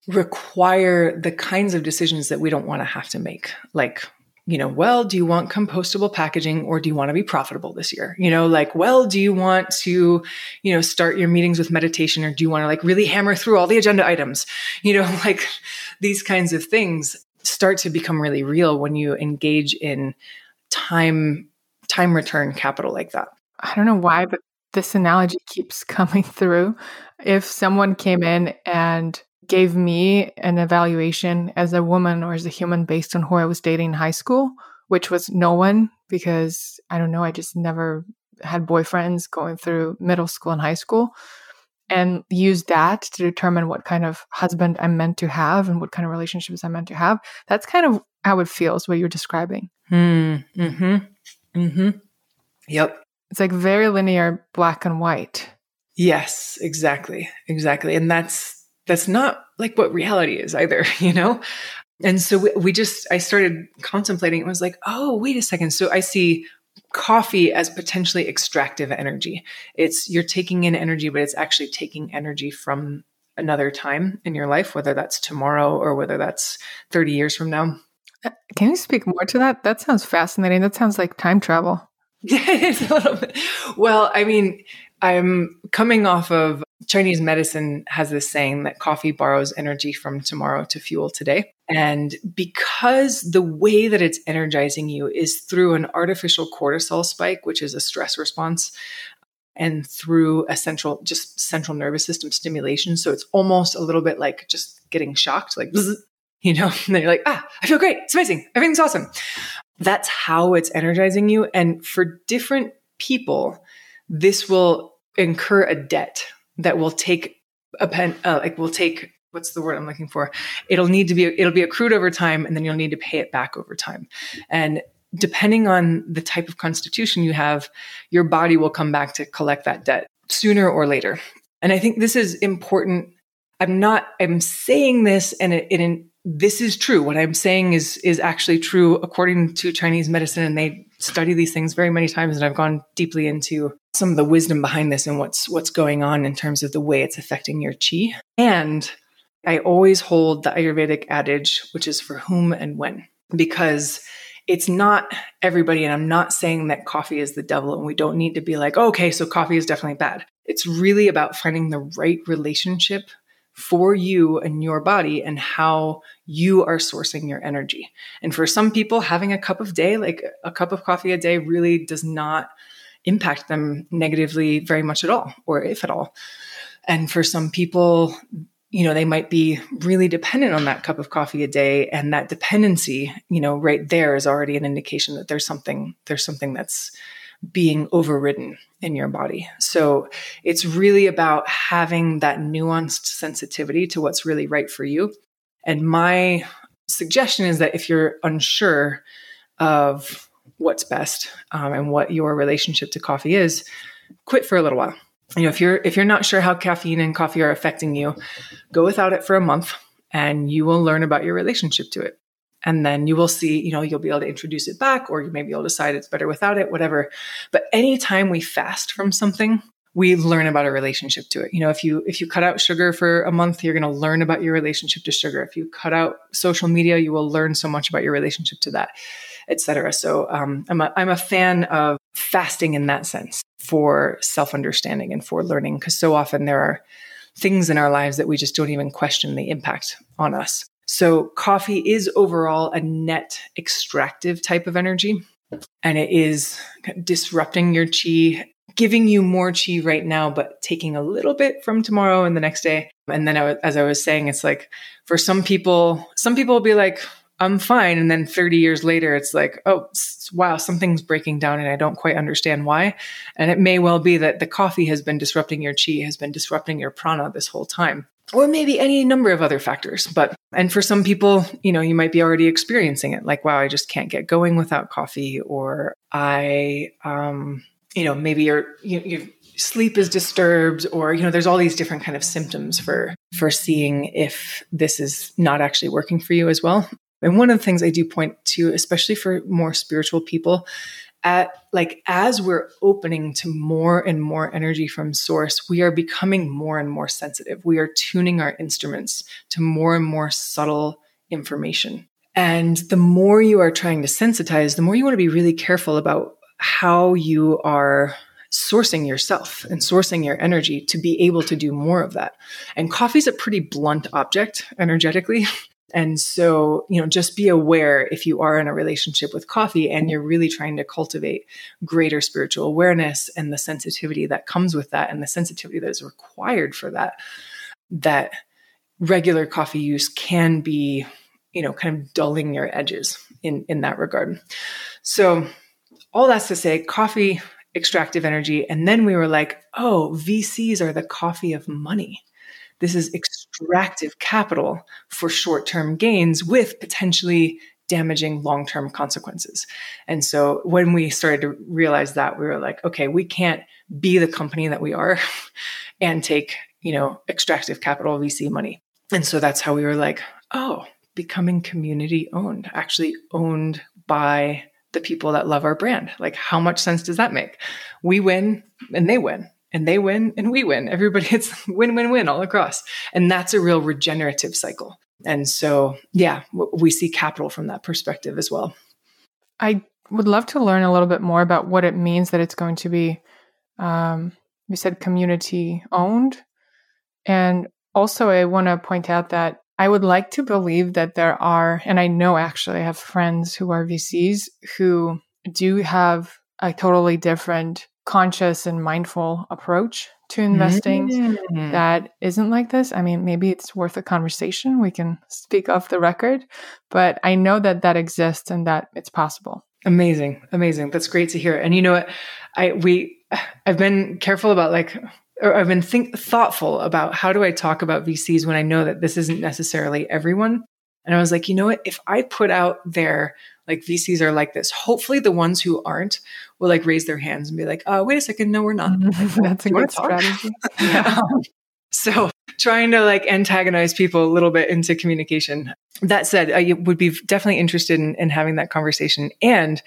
require the kinds of decisions that we don't want to have to make. Like you know well do you want compostable packaging or do you want to be profitable this year? You know like well do you want to you know start your meetings with meditation or do you want to like really hammer through all the agenda items? You know like these kinds of things start to become really real when you engage in time time return capital like that I don't know why, but this analogy keeps coming through. If someone came in and gave me an evaluation as a woman or as a human based on who I was dating in high school, which was no one because I don't know, I just never had boyfriends going through middle school and high school and use that to determine what kind of husband I'm meant to have and what kind of relationships I'm meant to have. That's kind of how it feels what you're describing. Mm, mm-hmm. Mm-hmm. Yep. It's like very linear black and white. Yes, exactly. Exactly. And that's that's not like what reality is either, you know? And so we, we just I started contemplating it was like, "Oh, wait a second. So I see coffee as potentially extractive energy. It's you're taking in energy, but it's actually taking energy from another time in your life, whether that's tomorrow or whether that's 30 years from now. Uh, can you speak more to that? That sounds fascinating. That sounds like time travel. It's a little bit. Well, I mean, I'm coming off of Chinese medicine has this saying that coffee borrows energy from tomorrow to fuel today. And because the way that it's energizing you is through an artificial cortisol spike, which is a stress response, and through a central, just central nervous system stimulation. So it's almost a little bit like just getting shocked, like, you know, and then you're like, ah, I feel great. It's amazing. Everything's awesome that's how it's energizing you. And for different people, this will incur a debt that will take a pen, uh, like will take what's the word I'm looking for? It'll need to be, it'll be accrued over time and then you'll need to pay it back over time. And depending on the type of constitution you have, your body will come back to collect that debt sooner or later. And I think this is important. I'm not, I'm saying this and it, it this is true. What I'm saying is is actually true according to Chinese medicine, and they study these things very many times. And I've gone deeply into some of the wisdom behind this and what's what's going on in terms of the way it's affecting your chi. And I always hold the Ayurvedic adage, which is for whom and when, because it's not everybody. And I'm not saying that coffee is the devil, and we don't need to be like, oh, okay, so coffee is definitely bad. It's really about finding the right relationship for you and your body and how you are sourcing your energy. And for some people, having a cup of day, like a cup of coffee a day, really does not impact them negatively very much at all, or if at all. And for some people, you know, they might be really dependent on that cup of coffee a day. And that dependency, you know, right there is already an indication that there's something, there's something that's being overridden in your body. So it's really about having that nuanced sensitivity to what's really right for you. And my suggestion is that if you're unsure of what's best um, and what your relationship to coffee is, quit for a little while. You know, if you're if you're not sure how caffeine and coffee are affecting you, go without it for a month and you will learn about your relationship to it. And then you will see, you know, you'll be able to introduce it back, or you may be able to decide it's better without it, whatever. But anytime we fast from something, we learn about our relationship to it. You know, if you if you cut out sugar for a month, you're going to learn about your relationship to sugar. If you cut out social media, you will learn so much about your relationship to that, etc. So um, I'm a I'm a fan of fasting in that sense for self understanding and for learning, because so often there are things in our lives that we just don't even question the impact on us. So coffee is overall a net extractive type of energy and it is disrupting your chi, giving you more chi right now, but taking a little bit from tomorrow and the next day. And then I, as I was saying, it's like for some people, some people will be like, I'm fine. And then 30 years later, it's like, oh, wow, something's breaking down and I don't quite understand why. And it may well be that the coffee has been disrupting your chi, has been disrupting your prana this whole time. Or maybe any number of other factors. But, and for some people, you know, you might be already experiencing it like, wow, I just can't get going without coffee. Or I, um, you know, maybe your, your sleep is disturbed or, you know, there's all these different kind of symptoms for, for seeing if this is not actually working for you as well. And one of the things I do point to, especially for more spiritual people, at like as we're opening to more and more energy from source, we are becoming more and more sensitive. We are tuning our instruments to more and more subtle information. And the more you are trying to sensitize, the more you want to be really careful about how you are sourcing yourself and sourcing your energy to be able to do more of that. And coffee is a pretty blunt object energetically. And so, you know, just be aware if you are in a relationship with coffee and you're really trying to cultivate greater spiritual awareness and the sensitivity that comes with that and the sensitivity that is required for that, that regular coffee use can be, you know, kind of dulling your edges in, in that regard. So, all that's to say, coffee, extractive energy. And then we were like, oh, VCs are the coffee of money. This is extractive capital for short term gains with potentially damaging long term consequences. And so when we started to realize that, we were like, okay, we can't be the company that we are and take, you know, extractive capital VC money. And so that's how we were like, oh, becoming community owned, actually owned by the people that love our brand. Like, how much sense does that make? We win and they win and they win and we win. Everybody it's win, win, win all across. And that's a real regenerative cycle. And so, yeah, we see capital from that perspective as well. I would love to learn a little bit more about what it means that it's going to be, um, you said community owned. And also, I want to point out that I would like to believe that there are, and I know actually I have friends who are VCs who do have a totally different conscious and mindful approach to investing mm. that isn't like this. I mean, maybe it's worth a conversation. We can speak off the record, but I know that that exists and that it's possible. Amazing. Amazing. That's great to hear. And you know what? I, we, I've been careful about like, or I've been think thoughtful about how do I talk about VCs when I know that this isn't necessarily everyone. And I was like, you know what? If I put out there like VCs are like this, hopefully the ones who aren't will like raise their hands and be like, oh, wait a second, no, we're not. That's a good strategy. yeah. Um, so trying to like antagonize people a little bit into communication. That said, I would be definitely interested in, in having that conversation. And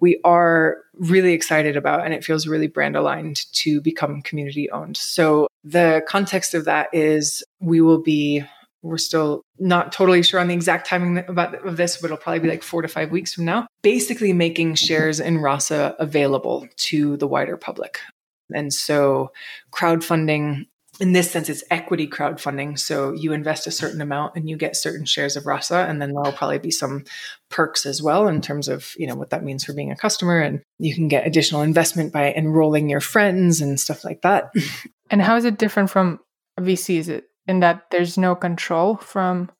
we are really excited about, and it feels really brand aligned to become community owned. So the context of that is we will be we're still not totally sure on the exact timing about of this, but it'll probably be like four to five weeks from now. Basically, making shares in Rasa available to the wider public. And so, crowdfunding in this sense, it's equity crowdfunding. So you invest a certain amount and you get certain shares of Rasa, and then there'll probably be some perks as well in terms of you know what that means for being a customer, and you can get additional investment by enrolling your friends and stuff like that. And how is it different from VC? Is it in that there's no control from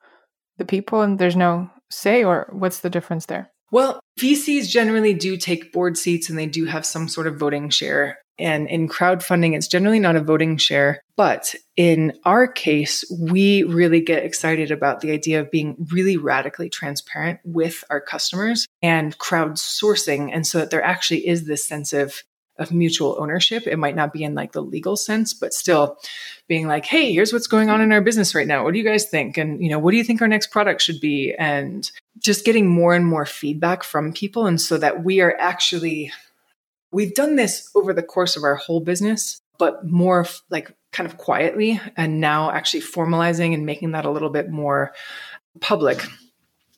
the people and there's no say, or what's the difference there? Well, VCs generally do take board seats and they do have some sort of voting share. And in crowdfunding, it's generally not a voting share. But in our case, we really get excited about the idea of being really radically transparent with our customers and crowdsourcing. And so that there actually is this sense of of mutual ownership. It might not be in like the legal sense, but still being like, hey, here's what's going on in our business right now. What do you guys think? And, you know, what do you think our next product should be? And just getting more and more feedback from people. And so that we are actually, we've done this over the course of our whole business, but more like kind of quietly and now actually formalizing and making that a little bit more public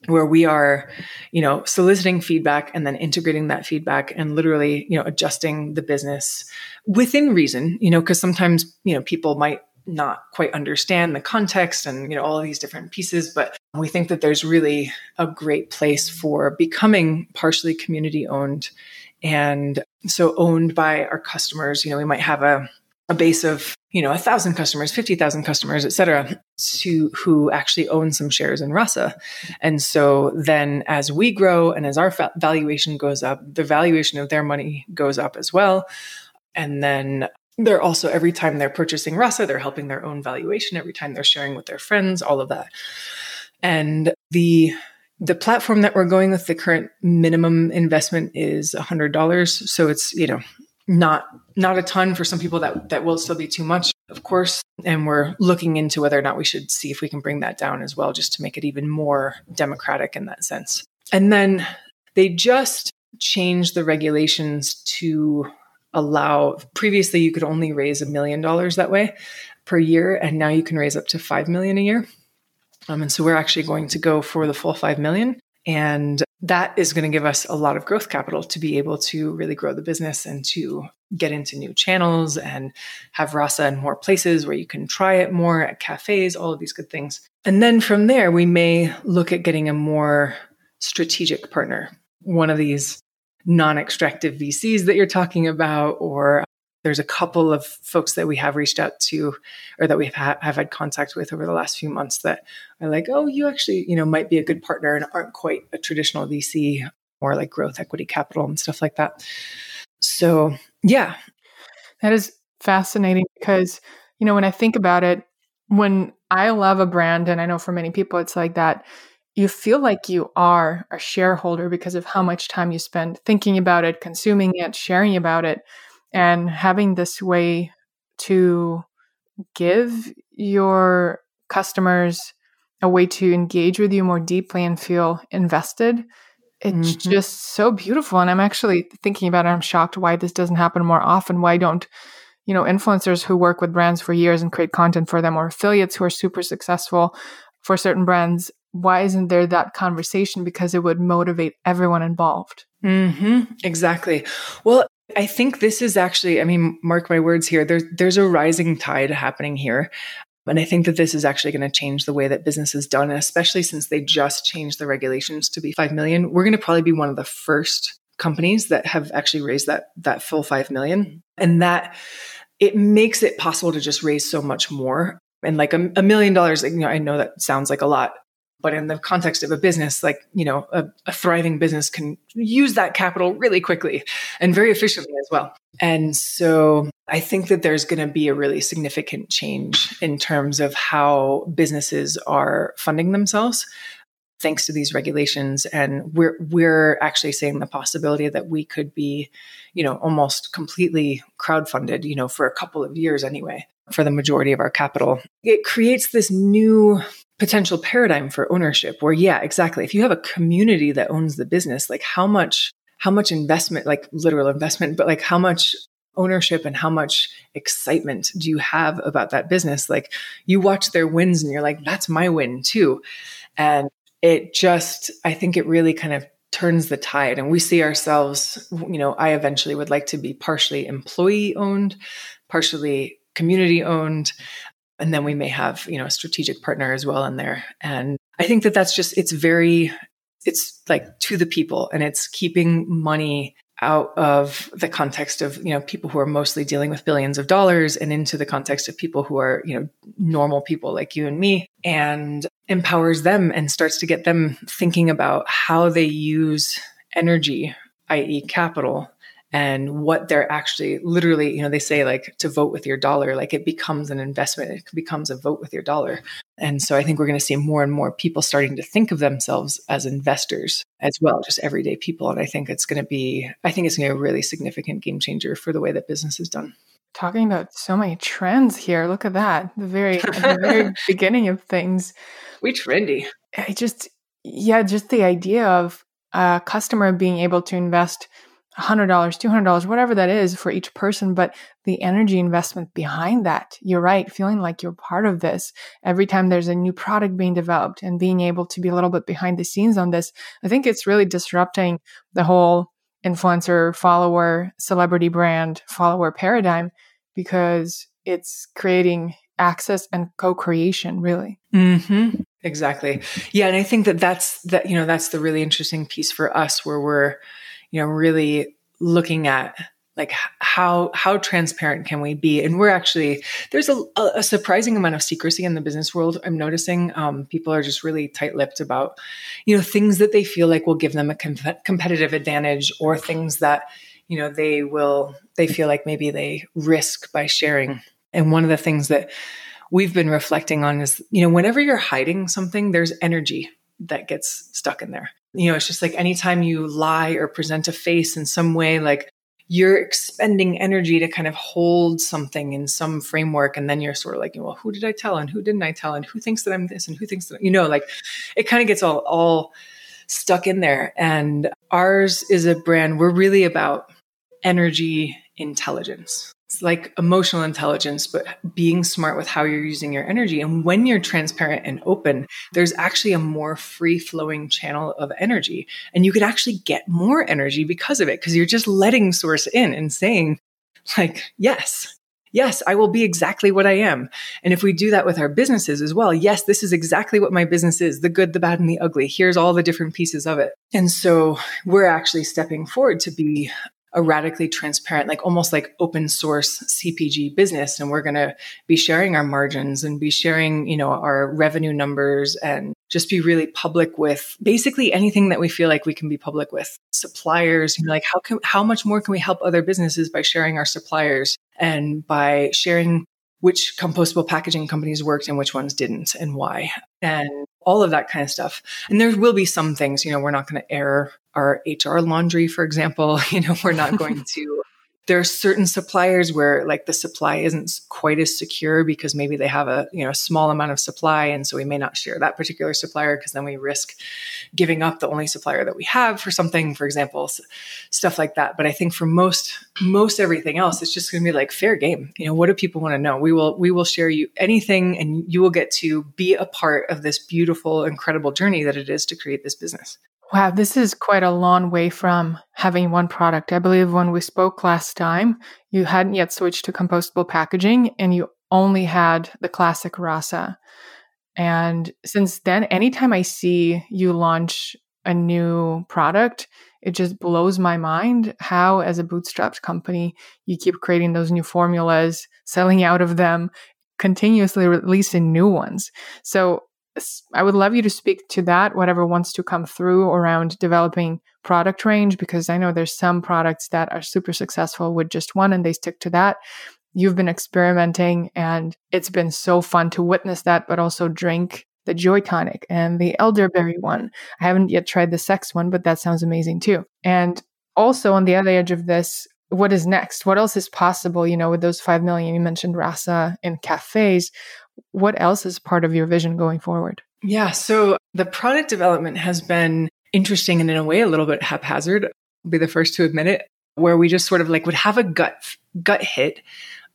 where we are you know soliciting feedback and then integrating that feedback and literally you know adjusting the business within reason you know because sometimes you know people might not quite understand the context and you know all of these different pieces but we think that there's really a great place for becoming partially community owned and so owned by our customers. You know we might have a a base of you know a thousand customers 50000 customers et cetera to who actually own some shares in rasa. And so then as we grow and as our valuation goes up the valuation of their money goes up as well. And then they're also every time they're purchasing rasa they're helping their own valuation. Every time they're sharing with their friends all of that. And the the platform that we're going with the current minimum investment is $100 so it's you know not not a ton for some people that that will still be too much of course. And we're looking into whether or not we should see if we can bring that down as well just to make it even more democratic in that sense. And then they just changed the regulations to allow previously you could only raise a million dollars that way per year and now you can raise up to 5 million a year. Um, and so we're actually going to go for the full 5 million and that is going to give us a lot of growth capital to be able to really grow the business and to get into new channels and have rasa in more places where you can try it more at cafes, all of these good things. And then from there, we may look at getting a more strategic partner, one of these non extractive VCs that you're talking about, or there's a couple of folks that we have reached out to or that we have, have had contact with over the last few months that are like oh you actually you know might be a good partner and aren't quite a traditional vc or like growth equity capital and stuff like that. So yeah. That is fascinating because you know when i think about it when i love a brand and i know for many people it's like that you feel like you are a shareholder because of how much time you spend thinking about it consuming it sharing about it and having this way to give your customers a way to engage with you more deeply and feel invested it's mm-hmm. just so beautiful and i'm actually thinking about it i'm shocked why this doesn't happen more often why don't you know influencers who work with brands for years and create content for them or affiliates who are super successful for certain brands why isn't there that conversation because it would motivate everyone involved mm-hmm. exactly well I think this is actually, I mean, mark my words here, there's, there's a rising tide happening here. And I think that this is actually going to change the way that business is done, especially since they just changed the regulations to be 5 million. We're going to probably be one of the first companies that have actually raised that, that full 5 million. And that it makes it possible to just raise so much more. And like a, a million dollars, you know, I know that sounds like a lot, but in the context of a business, like, you know, a, a, thriving business can use that capital really quickly and very efficiently as well. And so I think that there's going to be a really significant change in terms of how businesses are funding themselves thanks to these regulations and we're we're actually seeing the possibility that we could be you know almost completely crowdfunded you know for a couple of years anyway for the majority of our capital it creates this new potential paradigm for ownership where yeah exactly. If you have a community that owns the business like how much how much investment like literal investment but like how much ownership and how much excitement do you have about that business? Like you watch their wins and you're like that's my win too. And it just i think it really kind of turns the tide. And we see ourselves you know i eventually would like to be partially employee owned partially community owned and then we may have you know a strategic partner as well in there. And i think that that's just it's very it's like to the people and it's keeping money out of the context of you know people who are mostly dealing with billions of dollars and into the context of people who are you know normal people like you and me and empowers them and starts to get them thinking about how they use energy i.e capital and what they're actually literally, you know, they say like to vote with your dollar, like it becomes an investment, it becomes a vote with your dollar. And so I think we're going to see more and more people starting to think of themselves as investors as well, just everyday people. And I think it's going to be, I think it's going to be a really significant game changer for the way that business is done. Talking about so many trends here. Look at that. The very, the very beginning of things. We trendy. I just, yeah, just the idea of a customer being able to invest $100, $200, whatever that is for each person, but the energy investment behind that. You're right, feeling like you're part of this every time there's a new product being developed and being able to be a little bit behind the scenes on this. I think it's really disrupting the whole influencer, follower, celebrity brand, follower paradigm because it's creating access and co-creation really. Mm-hmm. Exactly. Yeah. And I think that that's that, you know, that's the really interesting piece for us where we're, you know, really looking at like how how transparent can we be? And we're actually there's a, a surprising amount of secrecy in the business world i'm noticing. Um, people are just really tight-lipped about you know things that they feel like will give them a com- competitive advantage or things that you know they will they feel like maybe they risk by sharing. And one of the things that we've been reflecting on is you know whenever you're hiding something there's energy that gets stuck in there you know, it's just like anytime you lie or present a face in some way, like you're expending energy to kind of hold something in some framework. And then you're sort of like, well, who did I tell? And who didn't I tell? And who thinks that I'm this? And who thinks that, you know, like it kind of gets all, all stuck in there. And ours is a brand, we're really about energy intelligence like emotional intelligence, but being smart with how you're using your energy. And when you're transparent and open, there's actually a more free flowing channel of energy. And you could actually get more energy because of it, because you're just letting source in and saying, like, yes, yes, I will be exactly what I am. And if we do that with our businesses as well, yes, this is exactly what my business is the good, the bad, and the ugly. Here's all the different pieces of it. And so we're actually stepping forward to be a radically transparent, like almost like open source CPG business. And we're going to be sharing our margins and be sharing, you know, our revenue numbers and just be really public with basically anything that we feel like we can be public with suppliers. You know, like how can, how much more can we help other businesses by sharing our suppliers and by sharing which compostable packaging companies worked and which ones didn't and why and all of that kind of stuff. And there will be some things, you know, we're not going to air our HR laundry, for example. You know, we're not going to there are certain suppliers where like the supply isn't quite as secure because maybe they have a you know a small amount of supply and so we may not share that particular supplier because then we risk giving up the only supplier that we have for something for example stuff like that. But i think for most most everything else it's just going to be like fair game. You know what do people want to know? We will we will share you anything and you will get to be a part of this beautiful incredible journey that it is to create this business Wow, this is quite a long way from having one product. I believe when we spoke last time, you hadn't yet switched to compostable packaging and you only had the classic Rasa. And since then, anytime I see you launch a new product, it just blows my mind how, as a bootstrapped company, you keep creating those new formulas, selling out of them, continuously releasing new ones. So I would love you to speak to that, whatever wants to come through around developing product range, because I know there's some products that are super successful with just one and they stick to that. You've been experimenting and it's been so fun to witness that, but also drink the Joy Tonic and the Elderberry one. I haven't yet tried the sex one, but that sounds amazing too. And also on the other edge of this, what is next? What else is possible? You know, with those 5 million, you mentioned Rasa in cafes what else is part of your vision going forward? Yeah. So the product development has been interesting and in a way a little bit haphazard. I'll be the first to admit it, where we just sort of like would have a gut gut hit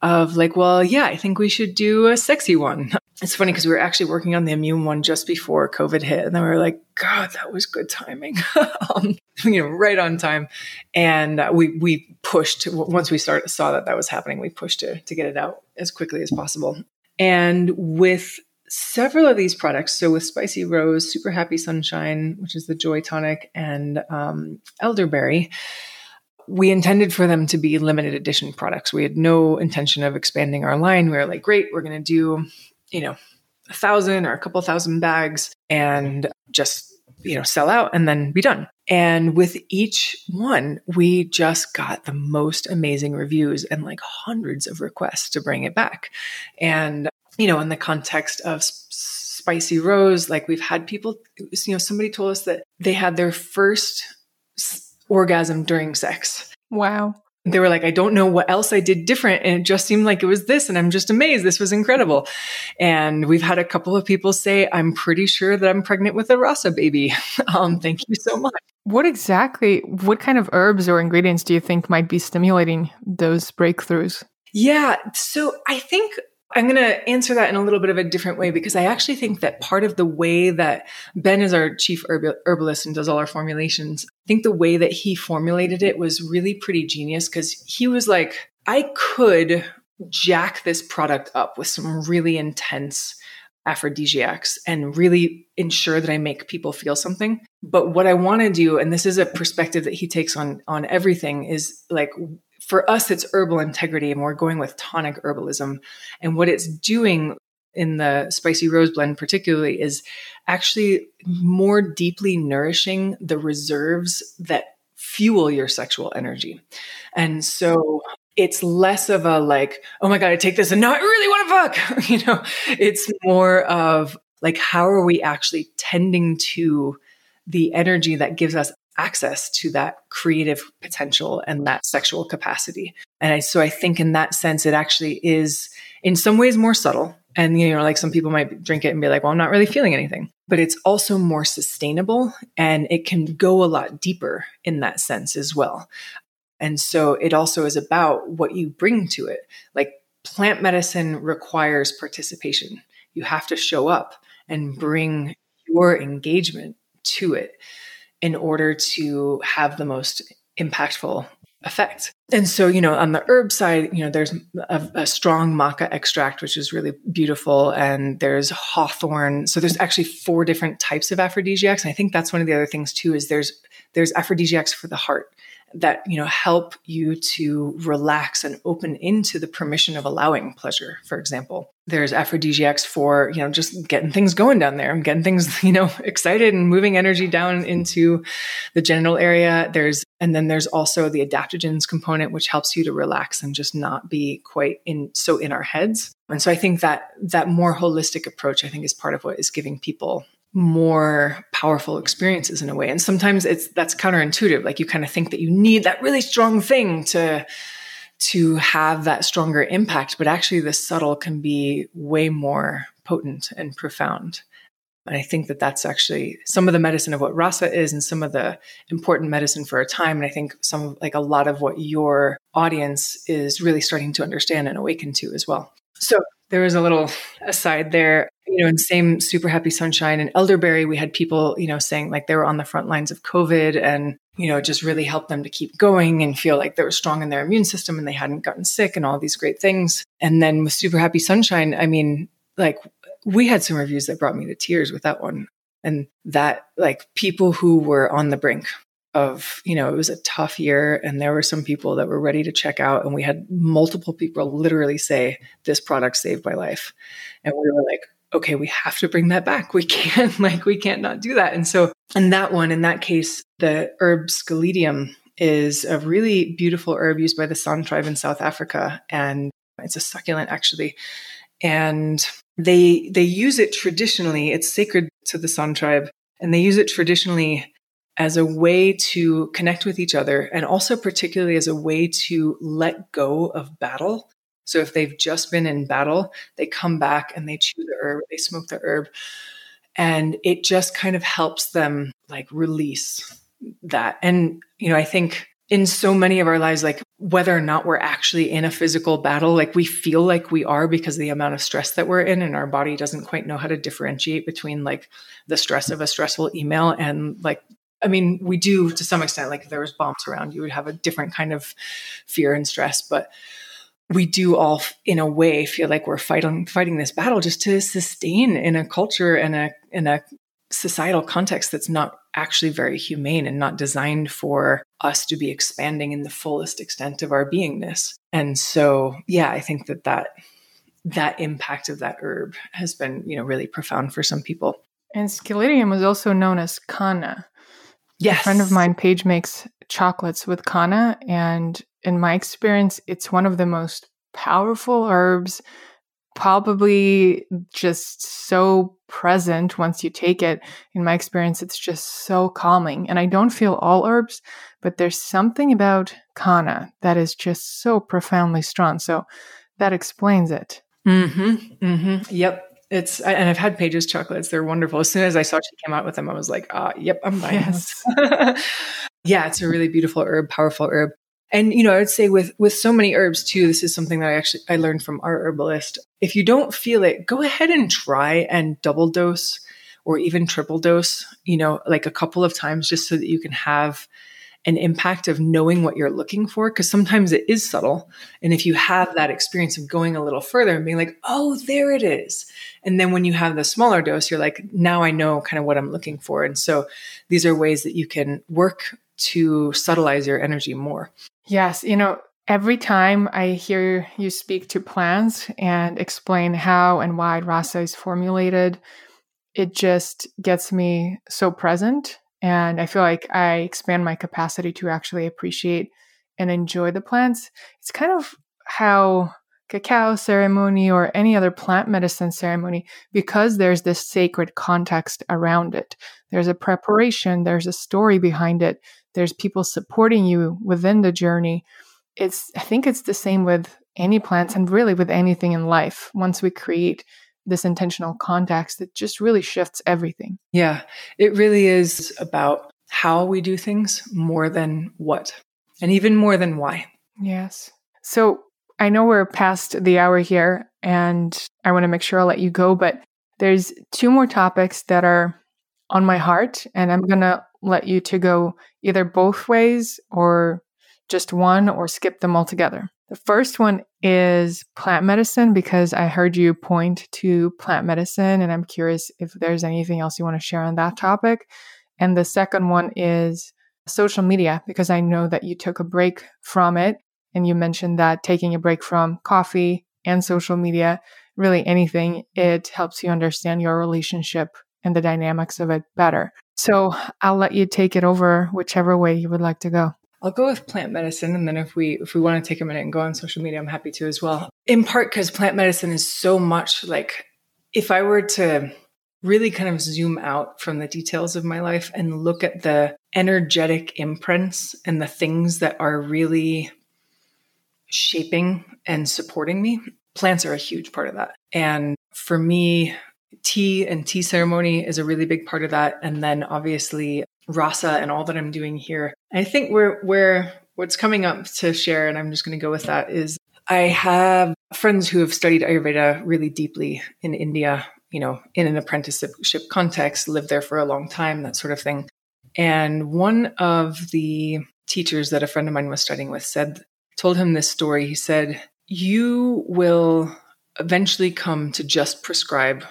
of like, well, yeah, I think we should do a sexy one. It's funny because we were actually working on the immune one just before COVID hit. And then we were like, God, that was good timing. um, you know, right on time. And uh, we, we pushed once we started, saw that that was happening, we pushed to, to get it out as quickly as possible. And with several of these products, so with Spicy Rose, Super Happy Sunshine, which is the Joy Tonic, and um, Elderberry, we intended for them to be limited edition products. We had no intention of expanding our line. We were like, great, we're going to do, you know, a thousand or a couple thousand bags and just, you know, sell out and then be done. And with each one, we just got the most amazing reviews and like hundreds of requests to bring it back. And, you know, in the context of spicy rose, like we've had people, you know, somebody told us that they had their first orgasm during sex. Wow they were like, I don't know what else I did different. And it just seemed like it was this. And I'm just amazed. This was incredible. And we've had a couple of people say, I'm pretty sure that I'm pregnant with a Rasa baby. um, thank you so much. What exactly, what kind of herbs or ingredients do you think might be stimulating those breakthroughs? Yeah. So I think I'm going to answer that in a little bit of a different way because I actually think that part of the way that Ben is our chief herbalist and does all our formulations, I think the way that he formulated it was really pretty genius because he was like, I could jack this product up with some really intense aphrodisiacs and really ensure that I make people feel something. But what I want to do, and this is a perspective that he takes on on everything, is like for us, it's herbal integrity, and we're going with tonic herbalism. And what it's doing in the spicy rose blend, particularly, is actually more deeply nourishing the reserves that fuel your sexual energy. And so it's less of a like, oh my God, I take this and now I really want to fuck. you know, it's more of like, how are we actually tending to the energy that gives us access to that creative potential and that sexual capacity. And I, so I think in that sense, it actually is in some ways more subtle. And, you know, like some people might drink it and be like, well, I'm not really feeling anything, but it's also more sustainable and it can go a lot deeper in that sense as well. And so it also is about what you bring to it. Like plant medicine requires participation. You have to show up and bring your engagement to it in order to have the most impactful effect. And so, you know, on the herb side, you know, there's a, a, strong maca extract, which is really beautiful. And there's hawthorn. So there's actually four different types of aphrodisiacs. And I think that's one of the other things too, is there's, there's aphrodisiacs for the heart that you know help you to relax and open into the permission of allowing pleasure for example there's aphrodisiacs for you know just getting things going down there and getting things you know excited and moving energy down into the genital area there's and then there's also the adaptogens component which helps you to relax and just not be quite in so in our heads and so i think that that more holistic approach i think is part of what is giving people more powerful experiences in a way. And sometimes it's that's counterintuitive. Like you kind of think that you need that really strong thing to to have that stronger impact, but actually the subtle can be way more potent and profound. And I think that that's actually some of the medicine of what rasa is and some of the important medicine for our time. And I think some, like a lot of what your audience is really starting to understand and awaken to as well. So there was a little aside there you know, in same super happy sunshine and elderberry, we had people, you know, saying like they were on the front lines of COVID and, you know, just really helped them to keep going and feel like they were strong in their immune system and they hadn't gotten sick and all these great things. And then with super happy sunshine, I mean, like we had some reviews that brought me to tears with that one. And that like people who were on the brink of, you know, it was a tough year and there were some people that were ready to check out. And we had multiple people literally say, this product saved my life. And we were like, okay, we have to bring that back. We can't, like, we can't not do that. And so, in that one, in that case, the herb sceletium is a really beautiful herb used by the San tribe in South Africa. And it's a succulent, actually. And they, they use it traditionally. It's sacred to the San tribe. And they use it traditionally as a way to connect with each other and also particularly as a way to let go of battle so if they've just been in battle, they come back and they chew the herb, they smoke the herb, and it just kind of helps them like release that. And, you know, I think in so many of our lives, like whether or not we're actually in a physical battle, like we feel like we are because of the amount of stress that we're in, and our body doesn't quite know how to differentiate between like the stress of a stressful email and like I mean, we do to some extent, like if there was bombs around, you would have a different kind of fear and stress. But we do all in a way feel like we're fighting fighting this battle just to sustain in a culture and a in a societal context that's not actually very humane and not designed for us to be expanding in the fullest extent of our beingness. And so, yeah, I think that that that impact of that herb has been, you know, really profound for some people. And sceletium was also known as kanna. Yes. A friend of mine, Paige, makes chocolates with kanna. And in my experience, it's one of the most powerful herbs, probably just so present once you take it. In my experience, it's just so calming. And I don't feel all herbs, but there's something about kanna that is just so profoundly strong. So that explains it. Mm-hmm. Mm-hmm. Yep. It's and I've had Paige's chocolates. They're wonderful. As soon as I saw she came out with them, I was like, ah, yep, I'm buying yes. yeah, it's a really beautiful herb, powerful herb. And you know, I would say with with so many herbs too, this is something that I actually I learned from our herbalist. If you don't feel it, go ahead and try and double dose or even triple dose, you know, like a couple of times just so that you can have an impact of knowing what you're looking for because sometimes it is subtle. And if you have that experience of going a little further and being like oh there it is. And then when you have the smaller dose you're like now i know kind of what i'm looking for. And so these are ways that you can work to subtleize your energy more. Yes you know every time i hear you speak to plants and explain how and why rasa is formulated it just gets me so present and I feel like I expand my capacity to actually appreciate and enjoy the plants. It's kind of how cacao ceremony or any other plant medicine ceremony, because there's this sacred context around it. There's a preparation, there's a story behind it, there's people supporting you within the journey. It's, I think it's the same with any plants and really with anything in life. Once we create this intentional context that just really shifts everything. Yeah, it really is about how we do things more than what, and even more than why. Yes. So I know we're past the hour here, and I want to make sure I'll let you go, but there's two more topics that are on my heart, and I'm going to let you to go either both ways or just one or skip them altogether. The first one is plant medicine because I heard you point to plant medicine and I'm curious if there's anything else you want to share on that topic. And the second one is social media because I know that you took a break from it and you mentioned that taking a break from coffee and social media, really anything, it helps you understand your relationship and the dynamics of it better. So I'll let you take it over whichever way you would like to go. I'll go with plant medicine, and then if we if we want to take a minute and go on social media, I'm happy to as well. In part because plant medicine is so much like if I were to really kind of zoom out from the details of my life and look at the energetic imprints and the things that are really shaping and supporting me, plants are a huge part of that. And for me, tea and tea ceremony is a really big part of that. And then obviously rasa and all that I'm doing here. I think where where what's coming up to share, and I'm just going to go with that, is I have friends who have studied Ayurveda really deeply in India, you know, in an apprenticeship context, lived there for a long time, that sort of thing. And one of the teachers that a friend of mine was studying with said, told him this story. He said, You will eventually come to just prescribe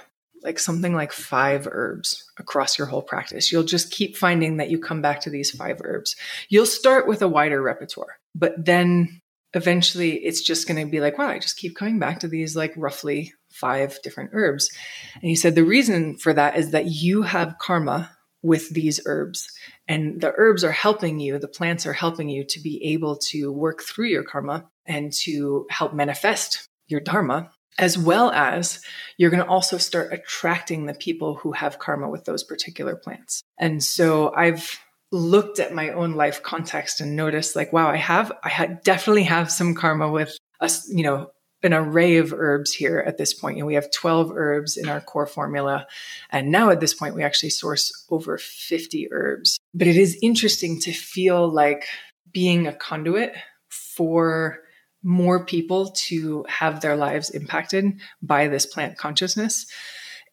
like something like five herbs across your whole practice. You'll just keep finding that you come back to these five herbs. You'll start with a wider repertoire, but then eventually it's just going to be like, wow, I just keep coming back to these like roughly five different herbs. And he said the reason for that is that you have karma with these herbs. And the herbs are helping you, the plants are helping you to be able to work through your karma and to help manifest your dharma as well as you're going to also start attracting the people who have karma with those particular plants. And so I've looked at my own life context and noticed like, wow, I have, I definitely have some karma with us, you know, an array of herbs here at this point. And we have 12 herbs in our core formula. And now at this point, we actually source over 50 herbs. But it is interesting to feel like being a conduit for more people to have their lives impacted by this plant consciousness.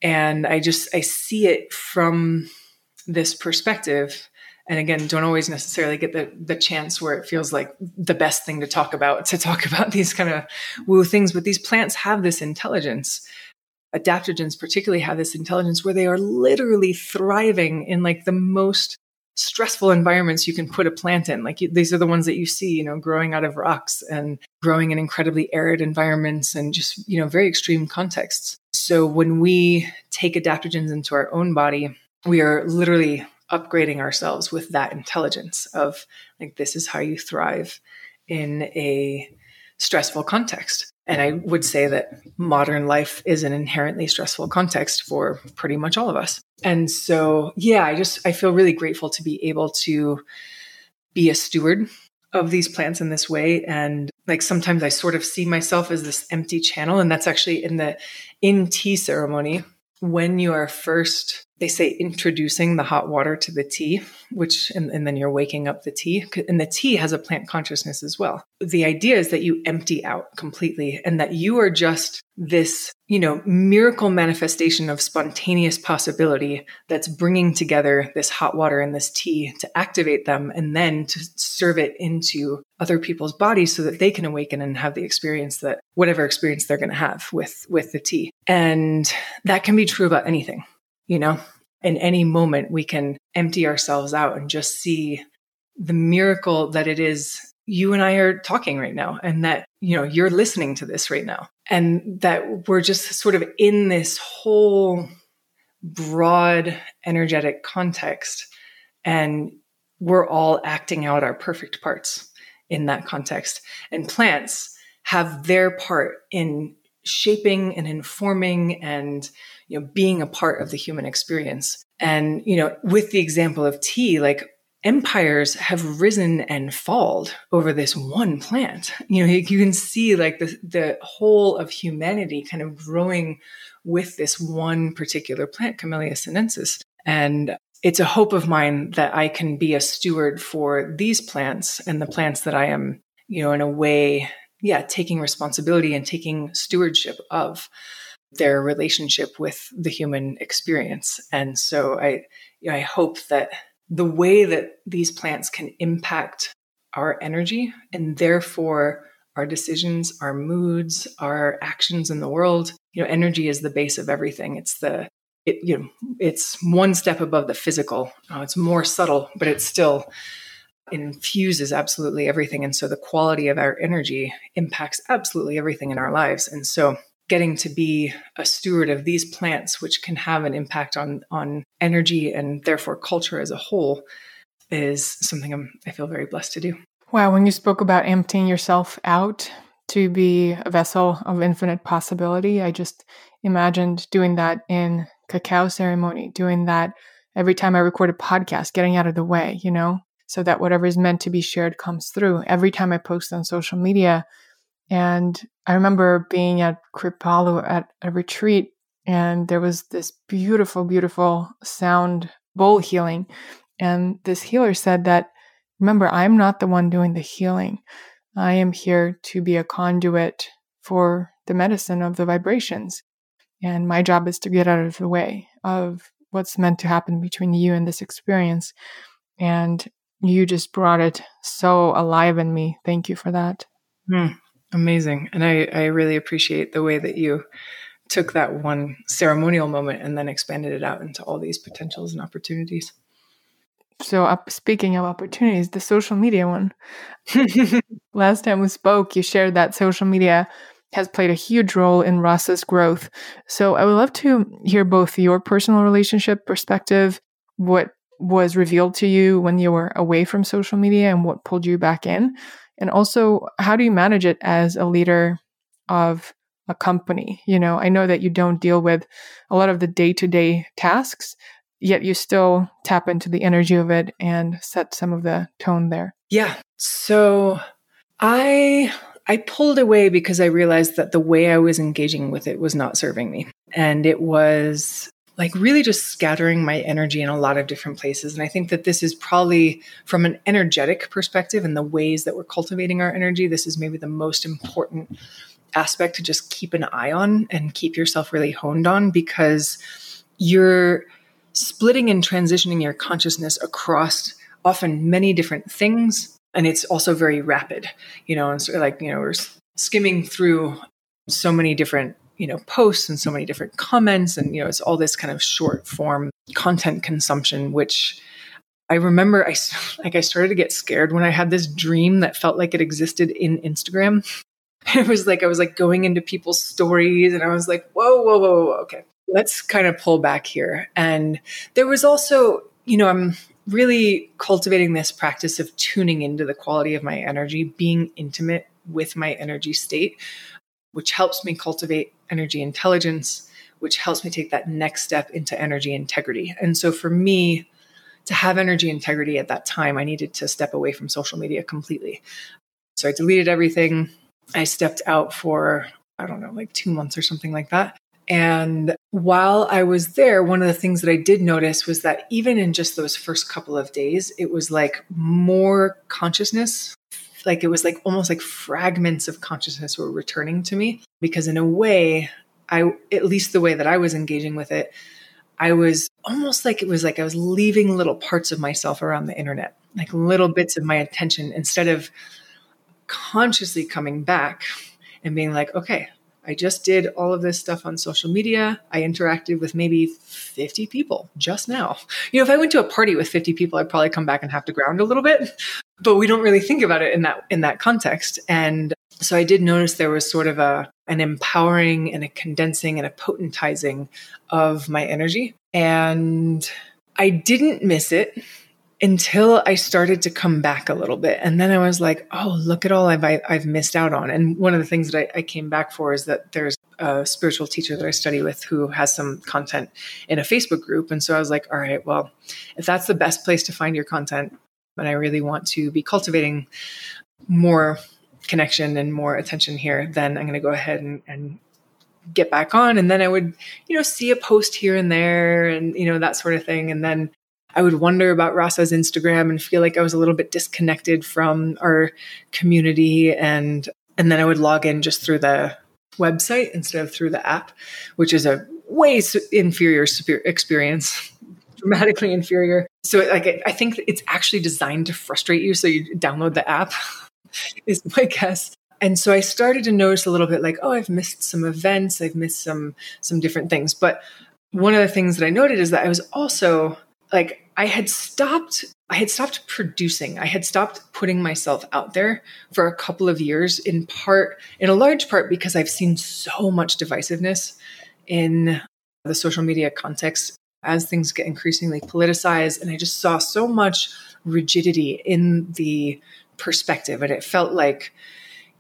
And I just, I see it from this perspective. And again, don't always necessarily get the, the chance where it feels like the best thing to talk about, to talk about these kind of woo things. But these plants have this intelligence adaptogens particularly have this intelligence where they are literally thriving in like the most stressful environments you can put a plant in. Like these are the ones that you see, you know, growing out of rocks and growing in incredibly arid environments and just, you know, very extreme contexts. So when we take adaptogens into our own body, we are literally upgrading ourselves with that intelligence of like this is how you thrive in a stressful context and i would say that modern life is an inherently stressful context for pretty much all of us. And so yeah i just i feel really grateful to be able to be a steward of these plants in this way. And like sometimes i sort of see myself as this empty channel. And that's actually in the in tea ceremony when you are first they say introducing the hot water to the tea, which, and, and, then you're waking up the tea. And the tea has a plant consciousness as well. The idea is that you empty out completely and that you are just this, you know, miracle manifestation of spontaneous possibility that's bringing together this hot water and this tea to activate them and then to serve it into other people's bodies so that they can awaken and have the experience that whatever experience they're going to have with with the tea. And that can be true about anything you know, in any moment we can empty ourselves out and just see the miracle that it is you and I are talking right now and that, you know, you're listening to this right now and that we're just sort of in this whole broad energetic context and we're all acting out our perfect parts in that context. And plants have their part in shaping and informing and you know being a part of the human experience. And you know with the example of tea like empires have risen and falled over this one plant. You know you, you can see like the the whole of humanity kind of growing with this one particular plant camellia sinensis. And it's a hope of mine that I can be a steward for these plants and the plants that I am, you know, in a way yeah, taking responsibility and taking stewardship of their relationship with the human experience. And so I, you know, I hope that the way that these plants can impact our energy and therefore our decisions, our moods, our actions in the world, you know, energy is the base of everything. It's the it, you know, it's one step above the physical. Uh, it's more subtle, but it's still infuses absolutely everything. And so the quality of our energy impacts absolutely everything in our lives. And so getting to be a steward of these plants, which can have an impact on, on energy and therefore culture as a whole, is something I'm, I feel very blessed to do. Wow. When you spoke about emptying yourself out to be a vessel of infinite possibility, I just imagined doing that in cacao ceremony, doing that every time I record a podcast, getting out of the way, you know, so that whatever is meant to be shared comes through. Every time I post on social media, and I remember being at Kripalu at a retreat, and there was this beautiful, beautiful sound bowl healing. And this healer said that, remember, I'm not the one doing the healing. I am here to be a conduit for the medicine of the vibrations. And my job is to get out of the way of what's meant to happen between you and this experience. And you just brought it so alive in me. Thank you for that. Mm, amazing. And I, I really appreciate the way that you took that one ceremonial moment and then expanded it out into all these potentials and opportunities. So, uh, speaking of opportunities, the social media one. Last time we spoke, you shared that social media has played a huge role in Rasa's growth. So, I would love to hear both your personal relationship perspective, what was revealed to you when you were away from social media and what pulled you back in? And also, how do you manage it as a leader of a company? You know, I know that you don't deal with a lot of the day to day tasks, yet you still tap into the energy of it and set some of the tone there. Yeah. So I I pulled away because I realized that the way I was engaging with it was not serving me. And it was like really just scattering my energy in a lot of different places. And I think that this is probably from an energetic perspective and the ways that we're cultivating our energy, this is maybe the most important aspect to just keep an eye on and keep yourself really honed on because you're splitting and transitioning your consciousness across often many different things. And it's also very rapid, you know, and so like, you know, we're skimming through so many different you know posts and so many different comments and you know it's all this kind of short form content consumption which I remember I like I started to get scared when I had this dream that felt like it existed in Instagram. It was like I was like going into people's stories and I was like, whoa, whoa, whoa, whoa, okay. Let's kind of pull back here. And there was also you know, I'm really cultivating this practice of tuning into the quality of my energy, being intimate with my energy state, which helps me cultivate energy intelligence, which helps me take that next step into energy integrity. And so for me, to have energy integrity at that time, I needed to step away from social media completely. So I deleted everything. I stepped out for, I don't know, like two months or something like that. And while I was there, one of the things that I did notice was that even in just those first couple of days, it was like more consciousness. Like it was like almost like fragments of consciousness were returning to me because, in a way, I, at least the way that I was engaging with it, I was almost like it was like I was leaving little parts of myself around the internet, like little bits of my attention instead of consciously coming back and being like, okay, I just did all of this stuff on social media. I interacted with maybe 50 people just now. You know, if I went to a party with 50 people, I'd probably come back and have to ground a little bit, but we don't really think about it in that in that context. And so I did notice there was sort of a an empowering and a condensing and a potentizing of my energy. And I didn't miss it until I started to come back a little bit. And then I was like, oh, look at all I've, I've missed out on. And one of the things that I, I came back for is that there's a spiritual teacher that I study with who has some content in a Facebook group. And so I was like, all right, well, if that's the best place to find your content, and I really want to be cultivating more connection and more attention here, then I'm going to go ahead and, and get back on. And then I would, you know, see a post here and there and, you know, that sort of thing. And then I would wonder about Rasa's Instagram and feel like I was a little bit disconnected from our community and and then I would log in just through the website instead of through the app, which is a way inferior experience, dramatically inferior. So like I think it's actually designed to frustrate you so you download the app is my guess. And so I started to notice a little bit like, oh, I've missed some events, I've missed some some different things. But one of the things that I noted is that I was also like I had stopped I had stopped producing. I had stopped putting myself out there for a couple of years in part in a large part because I've seen so much divisiveness in the social media context as things get increasingly politicized and I just saw so much rigidity in the perspective and it felt like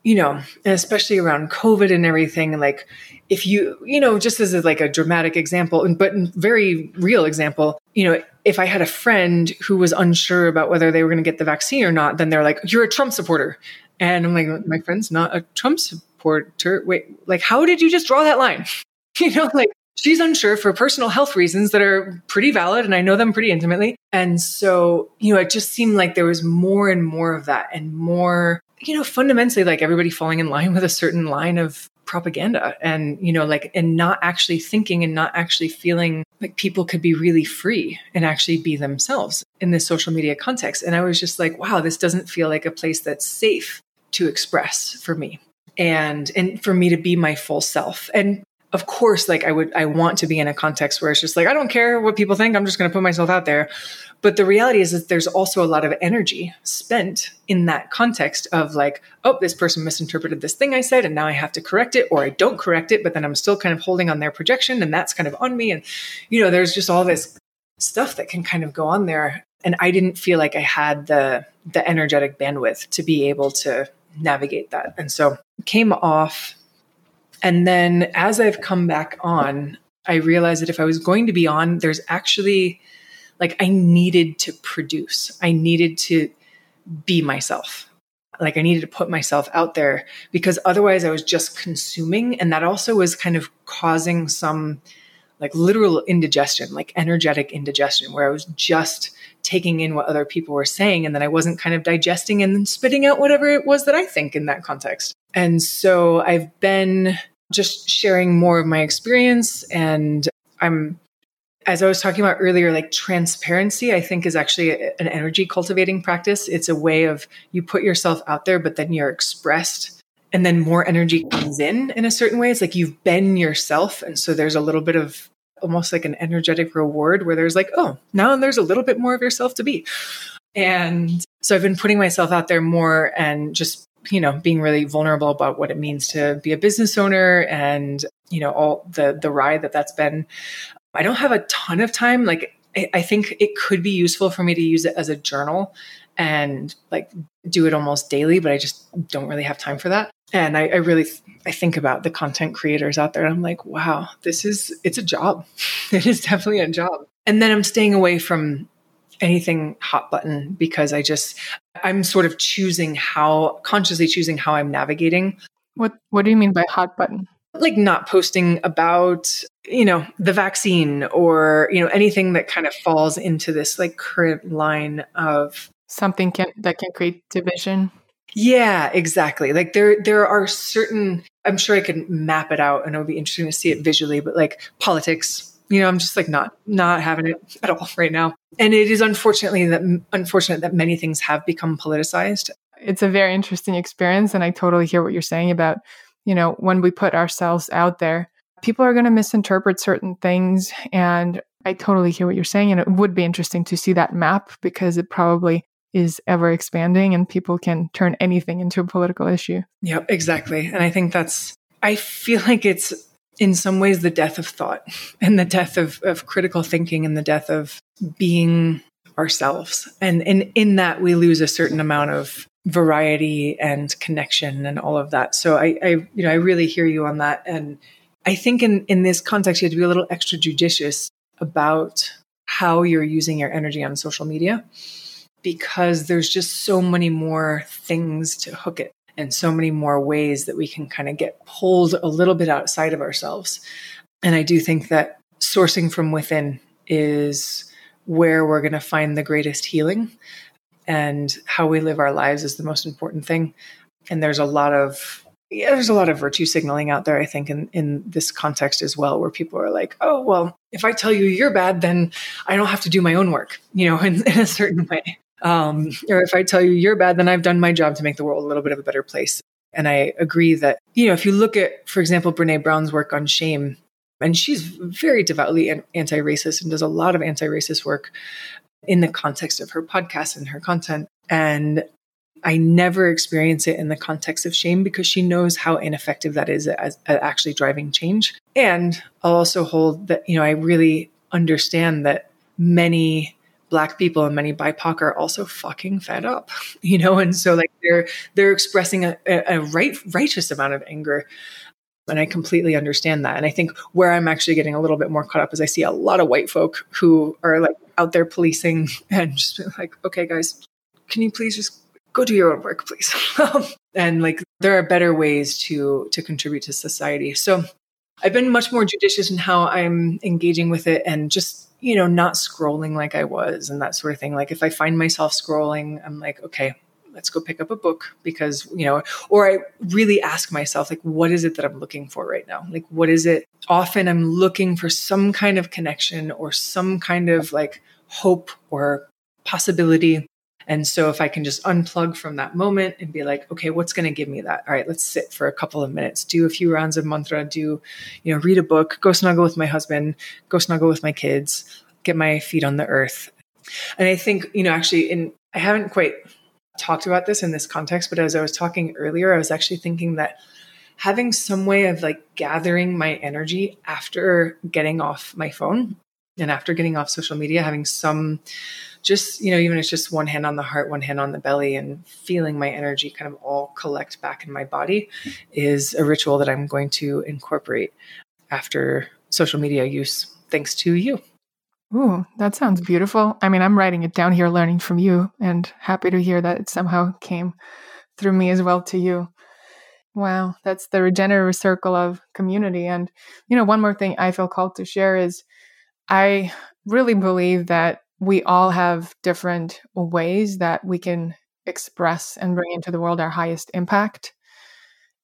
you know, and especially around COVID and everything, like if you, you know, just as a, like a dramatic example, but very real example, you know, if I had a friend who was unsure about whether they were going to get the vaccine or not, then they're like, "You're a Trump supporter," and I'm like, "My friend's not a Trump supporter." Wait, like, how did you just draw that line? you know, like she's unsure for personal health reasons that are pretty valid, and I know them pretty intimately. And so, you know, it just seemed like there was more and more of that, and more, you know, fundamentally, like everybody falling in line with a certain line of propaganda and you know like and not actually thinking and not actually feeling like people could be really free and actually be themselves in this social media context and i was just like wow this doesn't feel like a place that's safe to express for me and and for me to be my full self and of course like i would i want to be in a context where it's just like i don't care what people think i'm just going to put myself out there but the reality is that there's also a lot of energy spent in that context of like, oh, this person misinterpreted this thing I said, and now I have to correct it, or I don't correct it, but then I'm still kind of holding on their projection, and that's kind of on me. And, you know, there's just all this stuff that can kind of go on there. And I didn't feel like I had the the energetic bandwidth to be able to navigate that. And so came off. And then as I've come back on, I realized that if I was going to be on, there's actually like I needed to produce. I needed to be myself. Like I needed to put myself out there because otherwise I was just consuming. And that also was kind of causing some like literal indigestion, like energetic indigestion, where I was just taking in what other people were saying. And then I wasn't kind of digesting and spitting out whatever it was that I think in that context. And so I've been just sharing more of my experience and I'm as I was talking about earlier, like transparency, I think is actually an energy cultivating practice. It's a way of you put yourself out there, but then you're expressed and then more energy comes in in a certain way. It's like you've been yourself. And so there's a little bit of almost like an energetic reward where there's like, oh, now there's a little bit more of yourself to be. And so I've been putting myself out there more and just, you know, being really vulnerable about what it means to be a business owner and, you know, all the, the ride that that's been I don't have a ton of time. Like I, think it could be useful for me to use it as a journal and like do it almost daily, but I just don't really have time for that. And I, I really, I think about the content creators out there and I'm like, wow, this is, it's a job. It is definitely a job. And then I'm staying away from anything hot button because I just, I'm sort of choosing how, consciously choosing how I'm navigating. What, what do you mean by hot button? Like not posting about, you know, the vaccine or, you know, anything that kind of falls into this like current line of something can that can create division yeah exactly like there there are certain i'm sure i could map it out and it would be interesting to see it visually but like politics you know i'm just like not not having it at all right now and it is unfortunately that unfortunate that many things have become politicized it's a very interesting experience and i totally hear what you're saying about you know when we put ourselves out there people are going to misinterpret certain things and i totally hear what you're saying and it would be interesting to see that map because it probably is ever expanding and people can turn anything into a political issue. Yeah, exactly. And I think that's, I feel like it's in some ways the death of thought and the death of, of critical thinking and the death of being ourselves. And, and in that, we lose a certain amount of variety and connection and all of that. So I, I, you know, I really hear you on that. And I think in, in this context, you have to be a little extra judicious about how you're using your energy on social media because there's just so many more things to hook it and so many more ways that we can kind of get pulled a little bit outside of ourselves. And I do think that sourcing from within is where we're going to find the greatest healing and how we live our lives is the most important thing. And there's a lot of yeah, there's a lot of virtue signaling out there, I think, in, in this context as well, where people are like, oh, well, if I tell you you're bad, then I don't have to do my own work, you know, in, in a certain way. Um, or if I tell you you're bad, then I've done my job to make the world a little bit of a better place. And I agree that, you know, if you look at, for example, Brene Brown's work on shame, and she's very devoutly anti racist and does a lot of anti racist work in the context of her podcast and her content. And I never experience it in the context of shame because she knows how ineffective that is at actually driving change. And I'll also hold that, you know, I really understand that many black people and many BIPOC are also fucking fed up, you know, and so like they're they're expressing a, a right righteous amount of anger. And I completely understand that. And I think where I'm actually getting a little bit more caught up is I see a lot of white folk who are like out there policing and just like, okay, guys, can you please just go do your own work, please? and like there are better ways to to contribute to society. So I've been much more judicious in how I'm engaging with it and just you know, not scrolling like I was and that sort of thing. Like if I find myself scrolling, I'm like, okay, let's go pick up a book because, you know, or I really ask myself, like, what is it that I'm looking for right now? Like, what is it? Often I'm looking for some kind of connection or some kind of like hope or possibility and so if I can just unplug from that moment and be like, okay, what's going to give me that? All right, let's sit for a couple of minutes, do a few rounds of mantra, do, you know, read a book, go snuggle with my husband, go snuggle with my kids, get my feet on the earth. And I think, you know, actually in I haven't quite talked about this in this context, but as I was talking earlier, I was actually thinking that having some way of like gathering my energy after getting off my phone and after getting off social media, having some just, you know, even it's just one hand on the heart, one hand on the belly, and feeling my energy kind of all collect back in my body is a ritual that I'm going to incorporate after social media use, thanks to you. Ooh, that sounds beautiful. I mean, I'm writing it down here, learning from you, and happy to hear that it somehow came through me as well to you. Wow, that's the regenerative circle of community. And, you know, one more thing I feel called to share is I really believe that we all have different ways that we can express and bring into the world our highest impact.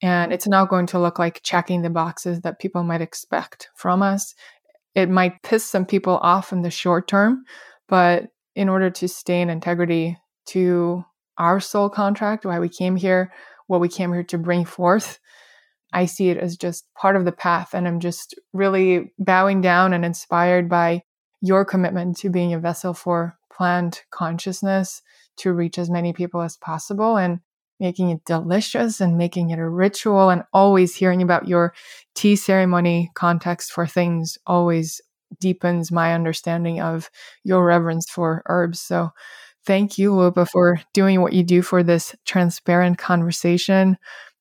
And it's not going to look like checking the boxes that people might expect from us. It might piss some people off in the short term, but in order to stay in integrity to our soul contract, why we came here, what we came here to bring forth, I see it as just part of the path. And I'm just really bowing down and inspired by your commitment to being a vessel for plant consciousness to reach as many people as possible and making it delicious and making it a ritual and always hearing about your tea ceremony context for things always deepens my understanding of your reverence for herbs. So thank you, Lopa, for doing what you do for this transparent conversation.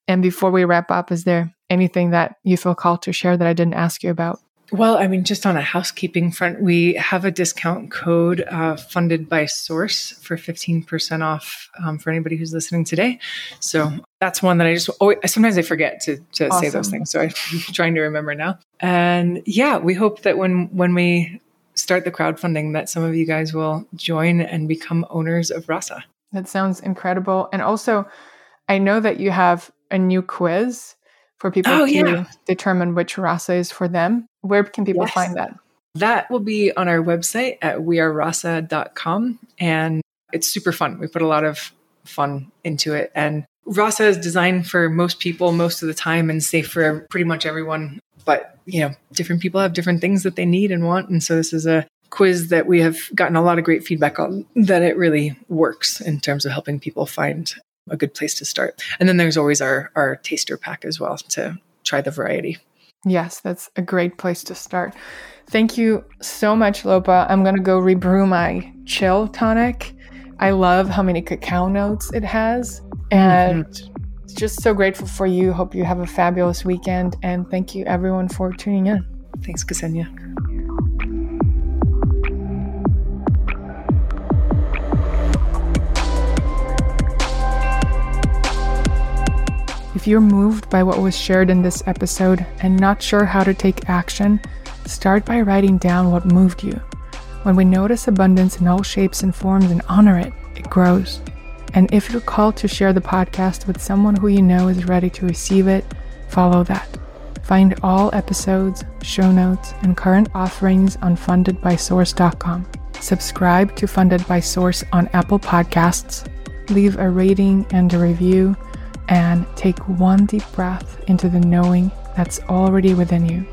And before we wrap up, is there anything that you feel called to share that I didn't ask you about? Well, I mean, just on a housekeeping front, we have a discount code uh, funded by Source for 15% off um, for anybody who's listening today. So that's one that I just always, sometimes I forget to, to awesome. say those things. So I'm trying to remember now. And yeah, we hope that when, when we start the crowdfunding, that some of you guys will join and become owners of Rasa. That sounds incredible. And also, I know that you have a new quiz for people oh, to yeah. determine which rasa is for them. Where can people yes. find that? That will be on our website at wearerasa.com. And it's super fun. We put a lot of fun into it. And Rasa is designed for most people most of the time and safe for pretty much everyone. But, you know, different people have different things that they need and want. And so this is a quiz that we have gotten a lot of great feedback on that it really works in terms of helping people find a good place to start. And then there's always our our taster pack as well to try the variety. Yes, that's a great place to start. Thank you so much, Lopa. I'm gonna go rebrew my chill tonic. I love how many cacao notes it has, and mm-hmm. just so grateful for you. Hope you have a fabulous weekend, and thank you everyone for tuning in. Thanks, Ksenia. If you're moved by what was shared in this episode and not sure how to take action, start by writing down what moved you. When we notice abundance in all shapes and forms and honor it, it grows. And if you're called to share the podcast with someone who you know is ready to receive it, follow that. Find all episodes, show notes, and current offerings on fundedbysource.com. Subscribe to Funded by Source on Apple Podcasts. Leave a rating and a review and take one deep breath into the knowing that's already within you.